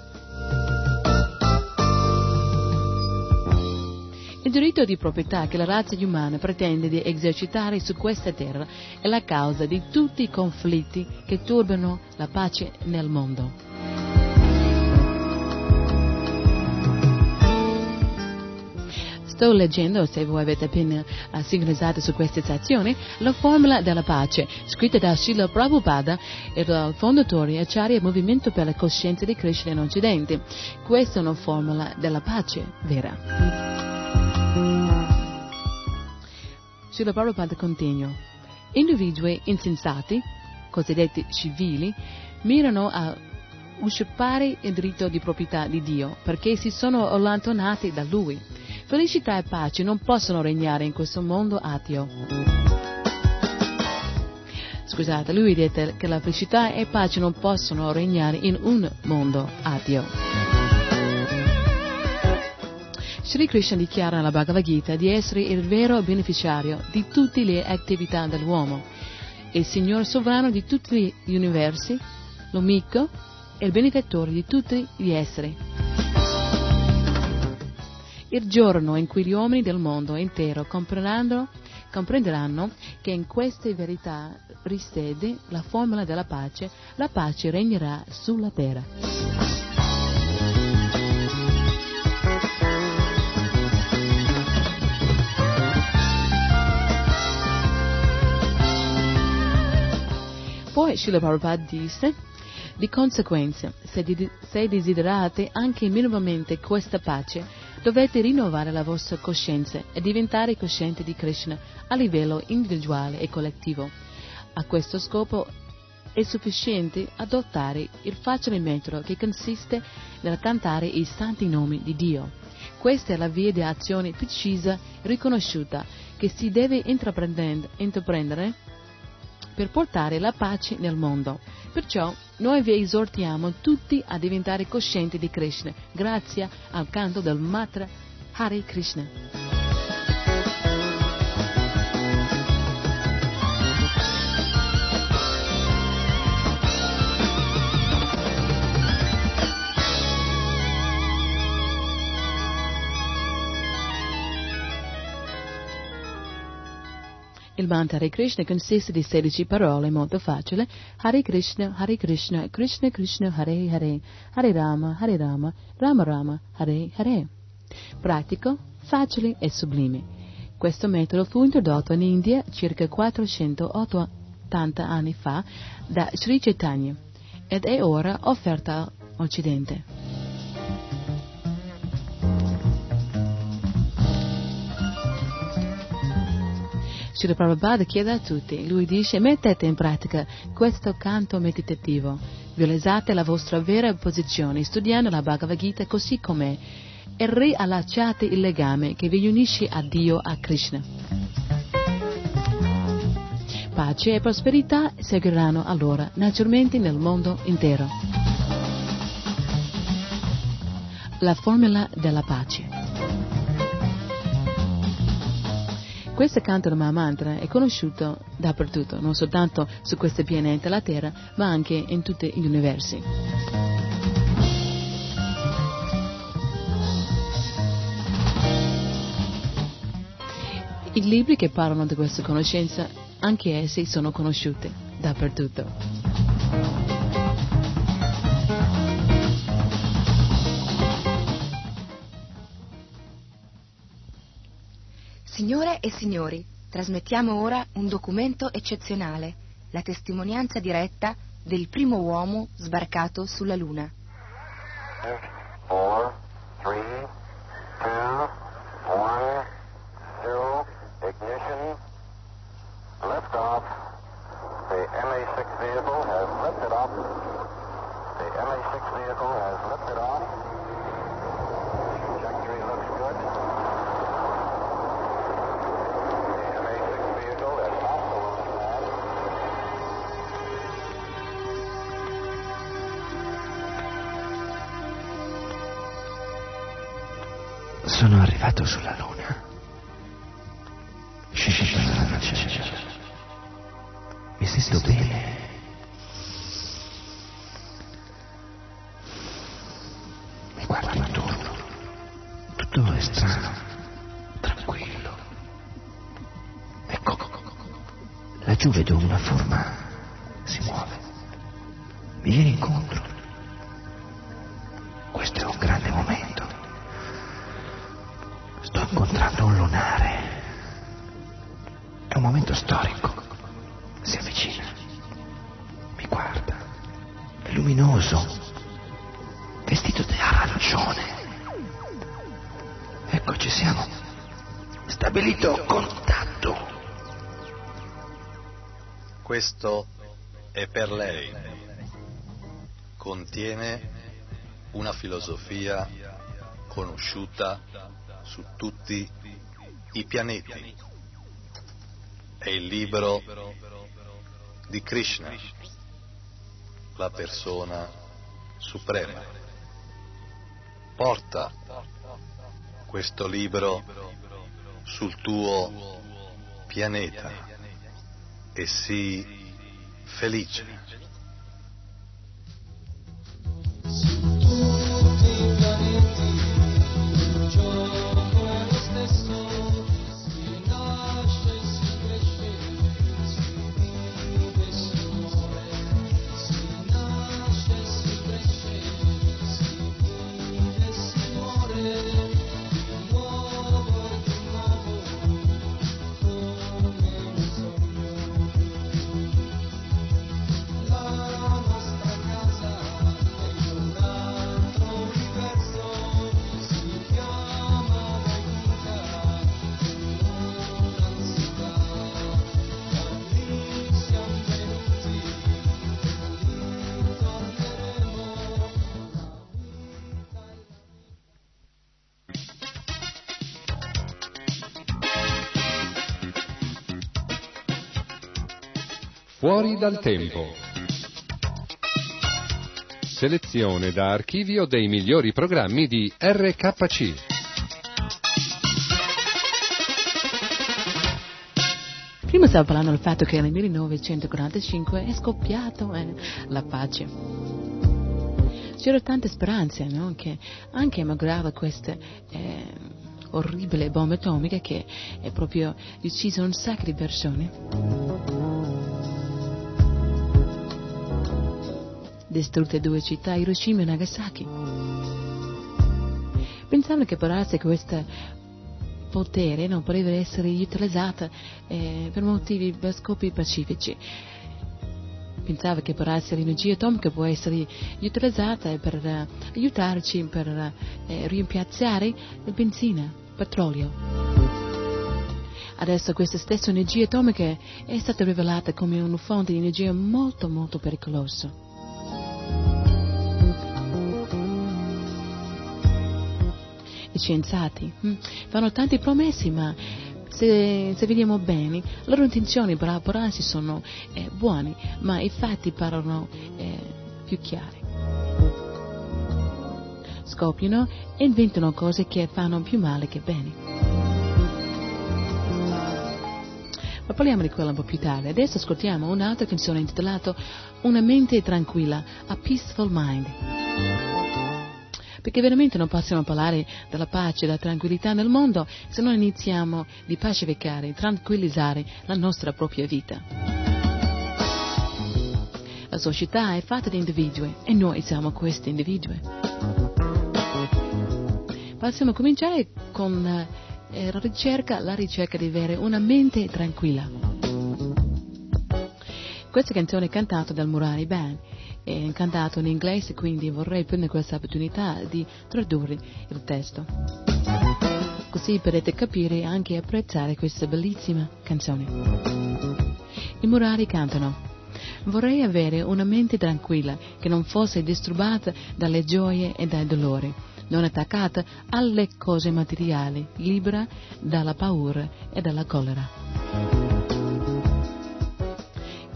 Il diritto di proprietà che la razza umana pretende di esercitare su questa terra è la causa di tutti i conflitti che turbano la pace nel mondo. Sto leggendo, se voi avete appena uh, sincronizzato su queste stazioni, la formula della pace, scritta da Srila Prabhupada e dal fondatore Acharya Movimento per la Coscienza di Krishna in Occidente. Questa è una formula della pace vera. Srila Prabhupada continua. Individui insensati, cosiddetti civili, mirano a usurpare il diritto di proprietà di Dio perché si sono allontanati da Lui. Felicità e pace non possono regnare in questo mondo ateo. Scusate, lui dite che la felicità e pace non possono regnare in un mondo ateo. Sri Krishna dichiara nella Bhagavad Gita di essere il vero beneficiario di tutte le attività dell'uomo, il Signore sovrano di tutti gli universi, l'amico e il benefattore di tutti gli esseri. Il giorno in cui gli uomini del mondo intero comprenderanno, che in queste verità risiede la formula della pace, la pace regnerà sulla terra. Poi Srila Prabhupada disse, di conseguenza, se desiderate anche minimamente questa pace, dovete rinnovare la vostra coscienza e diventare coscienti di Krishna a livello individuale e collettivo. A questo scopo è sufficiente adottare il facile metodo che consiste nel cantare i santi nomi di Dio. Questa è la via di azione precisa e riconosciuta che si deve intraprendere per portare la pace nel mondo. Perciò noi vi esortiamo tutti a diventare coscienti di Krishna grazie al canto del mantra Hare Krishna. Il mantra Hare Krishna consiste di 16 parole molto facile. Hare Krishna, Hare Krishna, Krishna Krishna, Hare Hare, Hare Rama, Hare Rama, Rama Rama, Hare Hare. Pratico, facile e sublime. Questo metodo fu introdotto in India circa 480 anni fa da Sri Chaitanya ed è ora offerto all'Occidente. Srila Prabhupada chiede a tutti, lui dice mettete in pratica questo canto meditativo, realizzate la vostra vera posizione studiando la Bhagavad Gita così com'è e riallacciate il legame che vi unisce a Dio, a Krishna. Pace e prosperità seguiranno allora naturalmente nel mondo intero. La formula della pace. Questo canto Mahamantra è conosciuto dappertutto, non soltanto su questo pianeta, la Terra, ma anche in tutti gli universi. I libri che parlano di questa conoscenza, anche essi sono conosciuti dappertutto. Signore e signori, trasmettiamo ora un documento eccezionale, la testimonianza diretta del primo uomo sbarcato sulla Luna. Four, three, two, one, zero, ignition, lift off. The MA6 vehicle has lifted off. The MA6 vehicle has lifted off. Sono arrivato sulla Luna. Mi sento bene. Mi guardo intorno. Tutto è strano, tranquillo. Ecco, laggiù vedo una forma. Si muove. Mi viene incontro. Sto incontrando un lunare. È un momento storico. Si avvicina. Mi guarda. È luminoso. Vestito di arancione. Ecco ci siamo. Stabilito contatto. Questo è per lei. Contiene una filosofia conosciuta su tutti i pianeti. È il libro di Krishna, la persona suprema. Porta questo libro sul tuo pianeta e sii felice. Fuori dal tempo. Selezione da archivio dei migliori programmi di RKC. Prima stavo parlando del fatto che nel 1945 è scoppiato eh, la pace. C'erano tante speranze, no? Che anche malgrado queste eh, orribili bombe atomiche che è proprio ucciso un sacco di persone. Distrutte due città, Hiroshima e Nagasaki. Pensavo che potesse questo potere non poteva essere utilizzato eh, per motivi, per scopi pacifici. Pensava che potesse l'energia atomica può essere utilizzata per eh, aiutarci per eh, rimpiazzare il benzina, petrolio. Adesso questa stessa energia atomica è stata rivelata come una fonte di energia molto molto pericolosa. Scienziati hm, fanno tante promesse, ma se, se, vediamo bene, le loro intenzioni per lavorarsi sono eh, buone, ma i fatti parlano eh, più chiari. Scoppiano e inventano cose che fanno più male che bene. Ma parliamo di quella un po' più tardi. Adesso ascoltiamo un'altra canzone intitolata Una mente tranquilla, A Peaceful Mind. Perché veramente non possiamo parlare della pace e della tranquillità nel mondo se non iniziamo di pacificare, tranquillizzare la nostra propria vita. La società è fatta di individui e noi siamo questi individui. Possiamo cominciare con eh, la ricerca, la ricerca di avere una mente tranquilla. Questa canzone è cantata dal Murari Band, è cantata in inglese, quindi vorrei prendere questa opportunità di tradurre il testo. Così potete capire e anche apprezzare questa bellissima canzone. I Murari cantano Vorrei avere una mente tranquilla, che non fosse disturbata dalle gioie e dai dolori non attaccata alle cose materiali, libera dalla paura e dalla collera.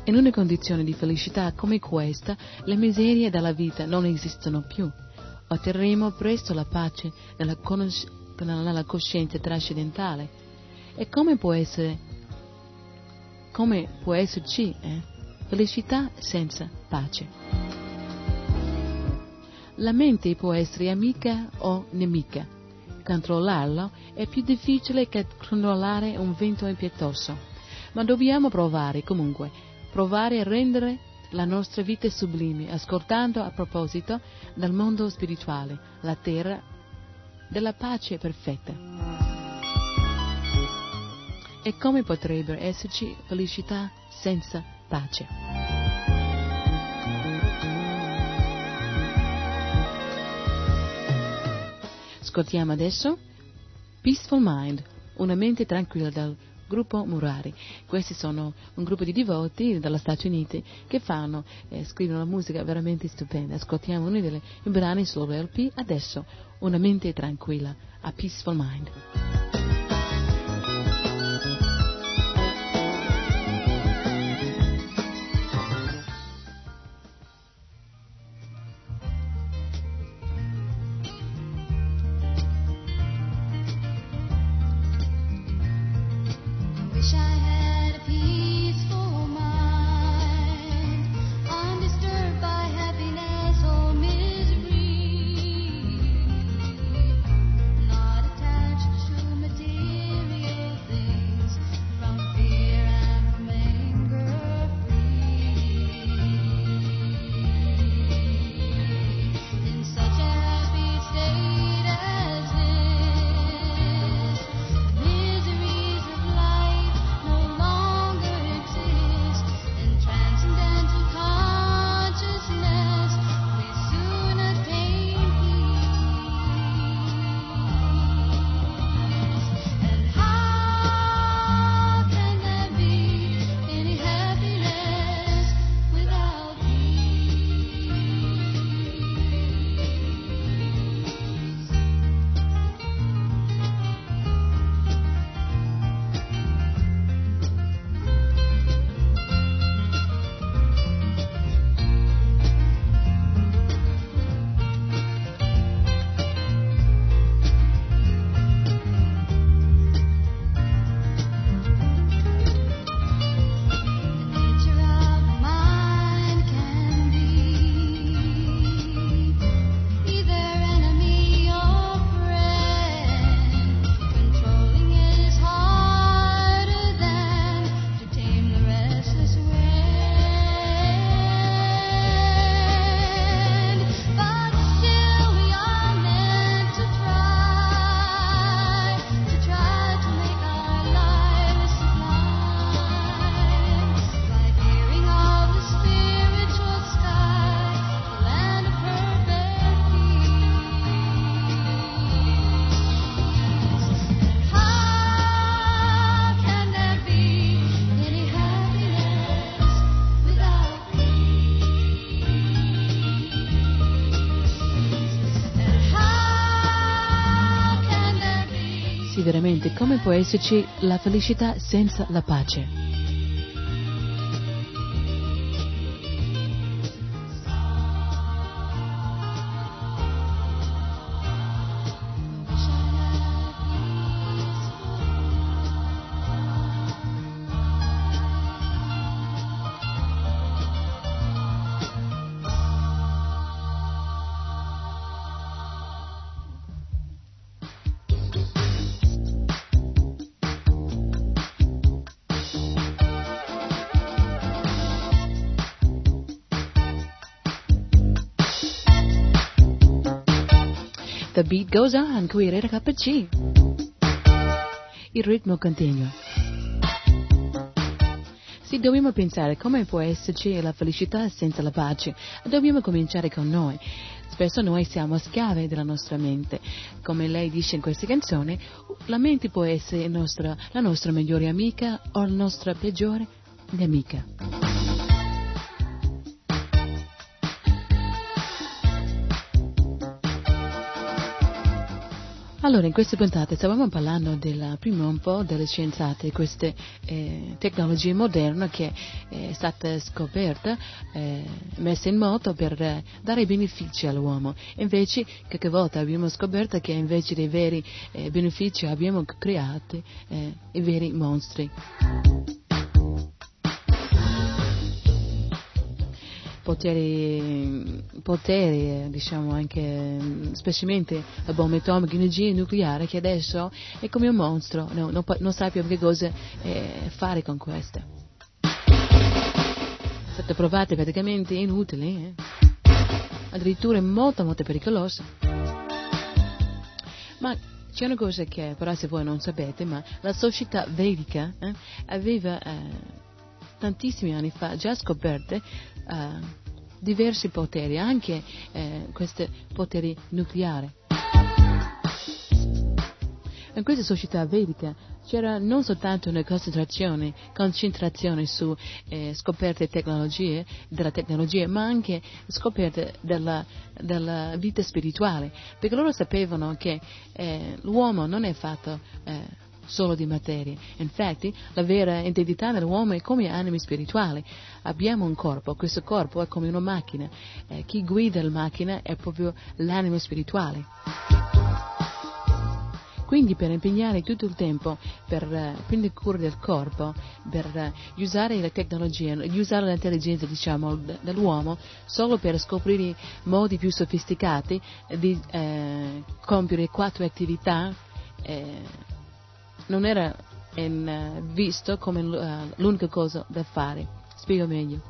In una condizione di felicità come questa, le miserie della vita non esistono più. Otterremo presto la pace nella, conos- nella coscienza trascendentale. E come può essere, come può esserci eh? felicità senza pace? La mente può essere amica o nemica. Controllarla è più difficile che controllare un vento impietoso, ma dobbiamo provare comunque, provare a rendere la nostra vita sublime, ascoltando a proposito dal mondo spirituale, la terra della pace perfetta. e come potrebbe esserci felicità senza pace. Ascoltiamo adesso Peaceful Mind, una mente tranquilla dal gruppo Murari. Questi sono un gruppo di devoti dagli Stati Uniti che fanno, eh, scrivono musica veramente stupenda. Ascoltiamo uno dei brani sul LP, adesso una mente tranquilla, a Peaceful Mind. Può esserci la felicità senza la pace? Beat goes on, qui RKC. Il ritmo continua. Sì, dobbiamo pensare come può esserci la felicità senza la pace. Dobbiamo cominciare con noi. Spesso noi siamo schiave della nostra mente. Come lei dice in questa canzone, la mente può essere nostra- la nostra migliore amica o la nostra peggiore nemica. Allora, in queste puntate stavamo parlando del, prima un po' delle scienziate, queste eh, tecnologie moderne che è stata scoperta, eh, messa in moto per eh, dare benefici all'uomo. Invece, qualche volta abbiamo scoperto che invece dei veri eh, benefici abbiamo creato eh, i veri mostri. Poteri, poteri diciamo anche specialmente la bomba atomica, energia nucleare che adesso è come un mostro, no, non, non più che cosa eh, fare con questa. È stata provata praticamente inutile, eh? addirittura molto molto pericolosa. Ma c'è una cosa che però se voi non sapete, ma la società vedica eh, aveva eh, tantissimi anni fa già scoperte eh, diversi poteri, anche eh, questi poteri nucleari. In questa società vedica c'era non soltanto una concentrazione, concentrazione su eh, scoperte tecnologie, della tecnologia, ma anche scoperte della, della vita spirituale, perché loro sapevano che eh, l'uomo non è fatto eh, solo di materia. Infatti, la vera identità dell'uomo è come anime spirituali. Abbiamo un corpo, questo corpo è come una macchina. Eh, chi guida la macchina è proprio l'anima spirituale. Quindi per impegnare tutto il tempo per uh, prendere cura del corpo, per uh, usare la tecnologia, usare l'intelligenza diciamo, dell'uomo solo per scoprire modi più sofisticati di uh, compiere quattro attività, non era in, visto come l'unica cosa da fare. Spiego meglio.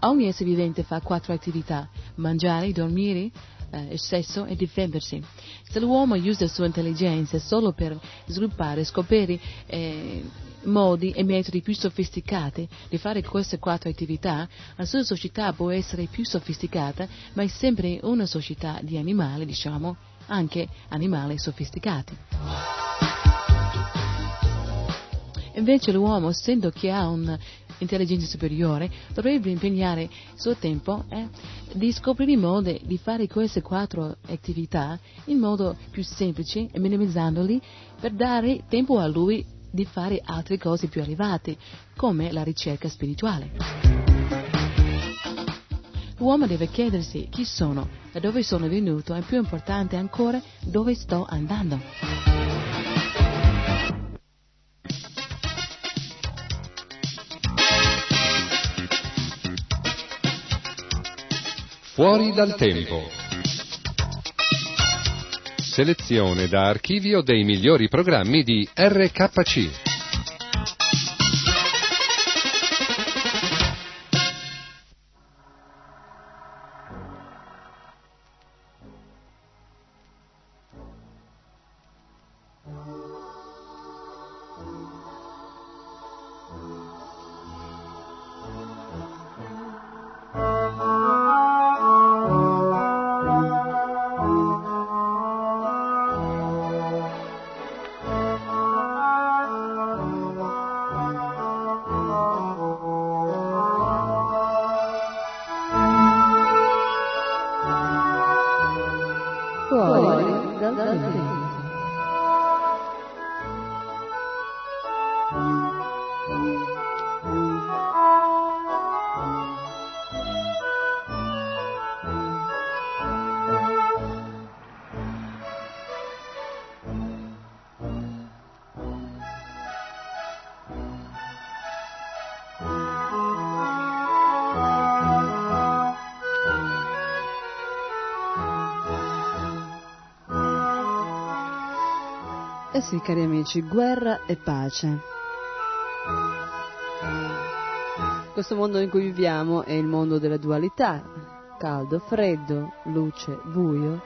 ogni essere vivente fa quattro attività, mangiare, dormire, eh, il sesso e difendersi. Se l'uomo usa la sua intelligenza solo per sviluppare, scoprire eh, modi e metodi più sofisticati di fare queste quattro attività, la sua società può essere più sofisticata, ma è sempre una società di animali, diciamo, anche animali sofisticati. Invece l'uomo, essendo che ha un intelligenza superiore dovrebbe impegnare il suo tempo eh, di scoprire modi di fare queste quattro attività in modo più semplice e minimizzandoli per dare tempo a lui di fare altre cose più elevate, come la ricerca spirituale. L'uomo deve chiedersi chi sono, da dove sono venuto e più importante ancora dove sto andando. Fuori dal tempo. Selezione da archivio dei migliori programmi di RKC. Sì, cari amici, guerra e pace. Questo mondo in cui viviamo è il mondo della dualità, caldo, freddo, luce, buio,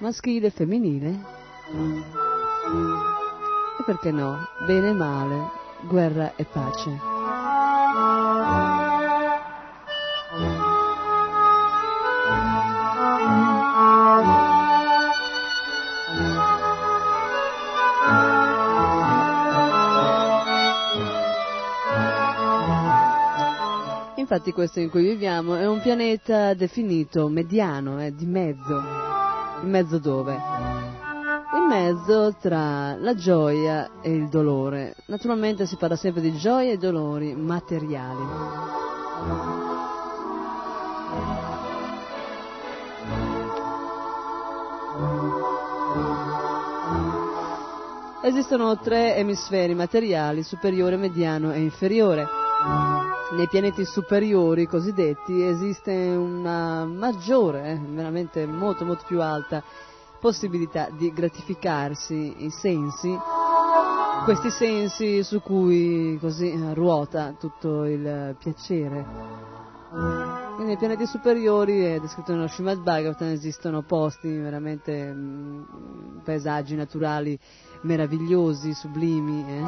maschile, femminile. E perché no, bene e male, guerra e pace. Infatti questo in cui viviamo è un pianeta definito mediano, eh, di mezzo. In mezzo dove? In mezzo tra la gioia e il dolore. Naturalmente si parla sempre di gioia e dolori materiali. Esistono tre emisferi materiali, superiore, mediano e inferiore. Nei pianeti superiori cosiddetti esiste una maggiore, eh, veramente molto molto più alta possibilità di gratificarsi i sensi, questi sensi su cui così ruota tutto il piacere. nei pianeti superiori, è descritto nello Srimad Bhagavatam, esistono posti veramente mm, paesaggi naturali meravigliosi, sublimi. eh.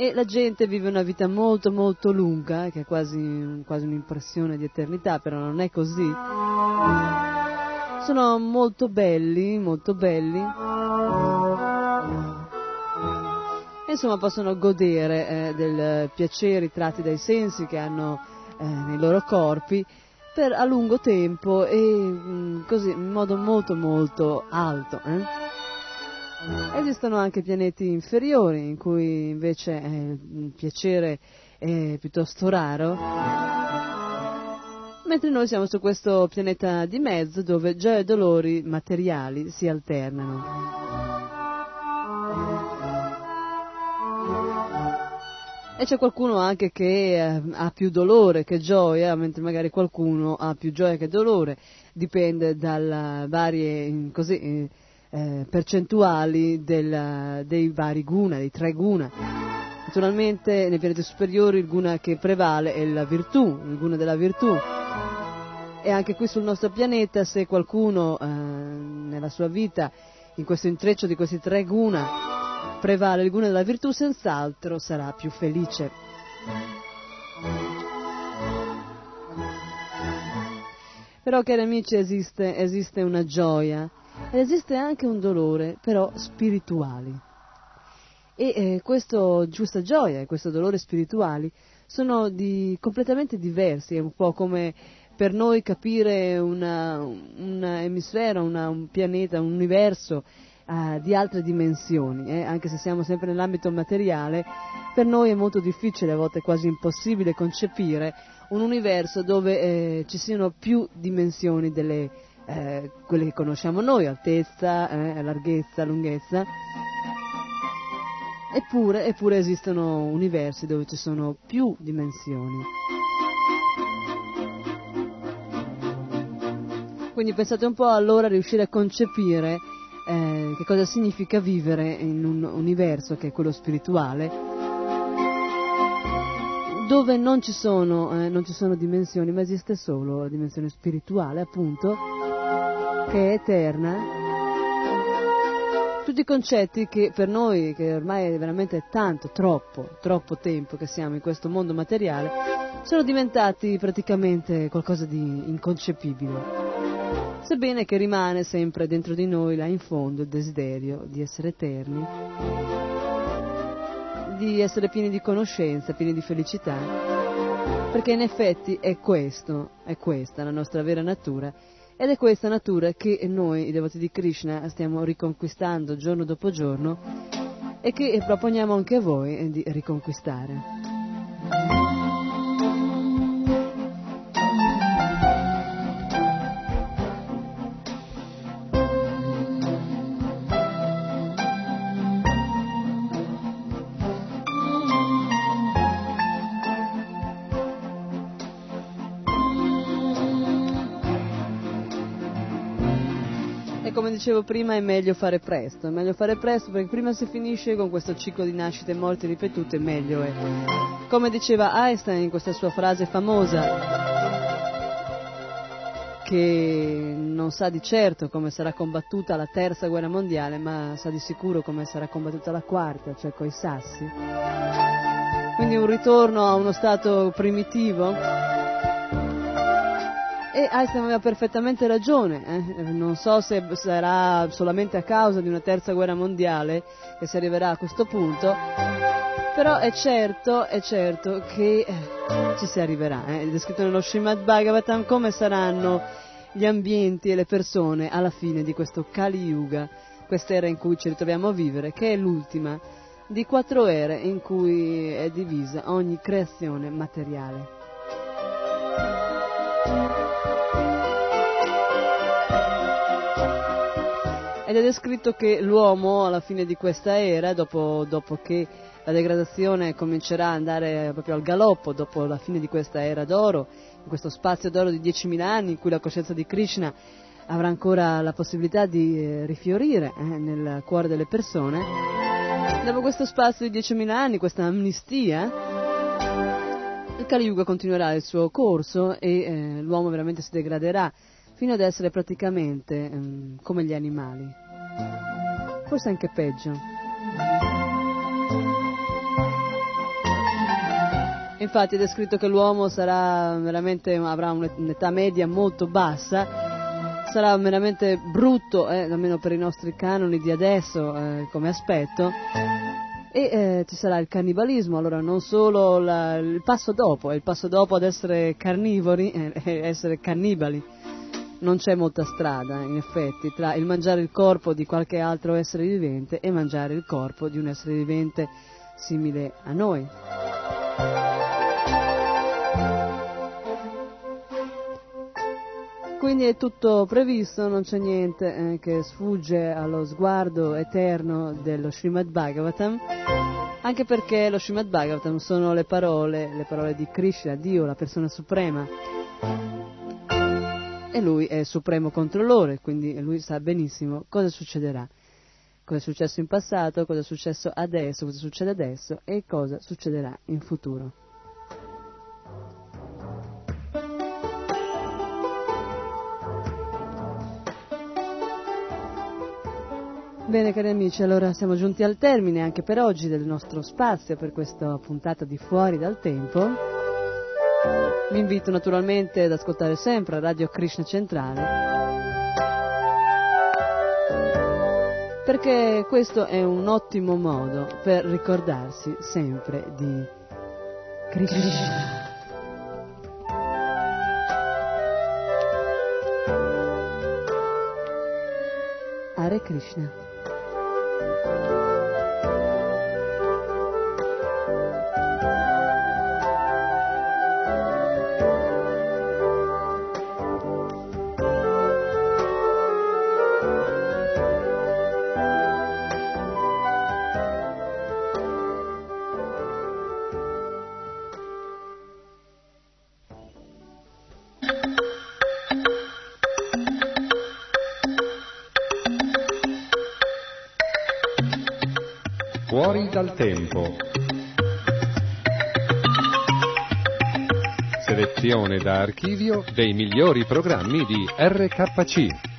E la gente vive una vita molto molto lunga, che è quasi, quasi un'impressione di eternità, però non è così. Sono molto belli, molto belli. Insomma possono godere eh, del piacere tratti dai sensi che hanno eh, nei loro corpi per a lungo tempo e mm, così in modo molto molto alto. eh. Esistono anche pianeti inferiori in cui invece eh, il piacere è piuttosto raro, mentre noi siamo su questo pianeta di mezzo dove gioie e dolori materiali si alternano. E c'è qualcuno anche che eh, ha più dolore che gioia, mentre magari qualcuno ha più gioia che dolore, dipende dalle varie così, eh, eh, percentuali del- dei vari guna, dei tre guna. Naturalmente nei pianeti superiori il guna che prevale è la virtù, il guna della virtù. E anche qui sul nostro pianeta se qualcuno eh, nella sua vita, in questo intreccio di questi tre guna, prevale il guna della virtù, senz'altro sarà più felice. Però, cari amici, esiste, esiste una gioia esiste anche un dolore, però spirituali. E eh, questa gioia e questo dolore spirituali sono di, completamente diversi, è un po' come per noi capire una, un emisfero, una- un pianeta, un universo eh, di altre dimensioni, eh, anche se siamo sempre nell'ambito materiale, per noi è molto difficile, a volte quasi impossibile concepire un universo dove eh, ci siano più dimensioni delle eh, quelle che conosciamo noi, altezza, eh, larghezza, lunghezza. Eppure, eppure esistono universi dove ci sono più dimensioni. Quindi pensate un po' allora a riuscire a concepire eh, che cosa significa vivere in un universo che è quello spirituale, dove non ci sono, eh, non ci sono dimensioni, ma esiste solo la dimensione spirituale, appunto, che è eterna. Tutti concetti che per noi, che ormai è veramente tanto, troppo, troppo tempo che siamo in questo mondo materiale, sono diventati praticamente qualcosa di inconcepibile. Sebbene che rimane sempre dentro di noi là in fondo il desiderio di essere eterni, di essere pieni di conoscenza, pieni di felicità, perché in effetti è questo, è questa la nostra vera natura ed è questa natura che noi, i devoti di Krishna, stiamo riconquistando giorno dopo giorno e che proponiamo anche a voi di riconquistare. Dicevo prima è meglio fare presto, è meglio fare presto perché prima si finisce con questo ciclo di nascite e morti ripetute meglio è. Come diceva Einstein in questa sua frase famosa, che non sa di certo come sarà combattuta la terza guerra mondiale, ma sa di sicuro come sarà combattuta la quarta, cioè coi sassi. Quindi un ritorno a uno stato primitivo. E Einstein aveva perfettamente ragione, eh. non so se sarà solamente a causa di una terza guerra mondiale che si arriverà a questo punto, però è certo, è certo che eh, ci si arriverà. eh. È descritto nello Srimad Bhagavatam come saranno gli ambienti e le persone alla fine di questo Kali Yuga, quest'era in cui ci ritroviamo a vivere, che è l'ultima di quattro ere in cui è divisa ogni creazione materiale. Ed è descritto che l'uomo alla fine di questa era, dopo, dopo che la degradazione comincerà ad andare proprio al galoppo, dopo la fine di questa era d'oro, in questo spazio d'oro di 10.000 anni in cui la coscienza di Krishna avrà ancora la possibilità di eh, rifiorire eh, nel cuore delle persone, dopo questo spazio di 10.000 anni, questa amnistia, il Kali Yuga continuerà il suo corso e eh, l'uomo veramente si degraderà fino ad essere praticamente ehm, come gli animali. Forse anche peggio. Infatti è descritto che l'uomo avrà un'età media molto bassa, sarà veramente brutto, eh, almeno per i nostri canoni di adesso eh, come aspetto, e eh, ci sarà il cannibalismo, allora non solo la, il passo dopo, è il passo dopo ad essere carnivori eh, essere cannibali. Non c'è molta strada, in effetti, tra il mangiare il corpo di qualche altro essere vivente e mangiare il corpo di un essere vivente simile a noi. Quindi è tutto previsto, non c'è niente eh, che sfugge allo sguardo eterno dello Srimad Bhagavatam, anche perché lo Srimad Bhagavatam sono le parole, le parole di Krishna, Dio, la persona suprema. Lui è il supremo controllore, quindi lui sa benissimo cosa succederà, cosa è successo in passato, cosa è successo adesso, cosa succede adesso e cosa succederà in futuro. Bene cari amici, allora siamo giunti al termine anche per oggi del nostro spazio per questa puntata di Fuori dal Tempo. Vi invito naturalmente ad ascoltare sempre Radio Krishna Centrale perché questo è un ottimo modo per ricordarsi sempre di Krishna. Hare Krishna. Fuori dal tempo. Selezione da archivio dei migliori programmi di RKC.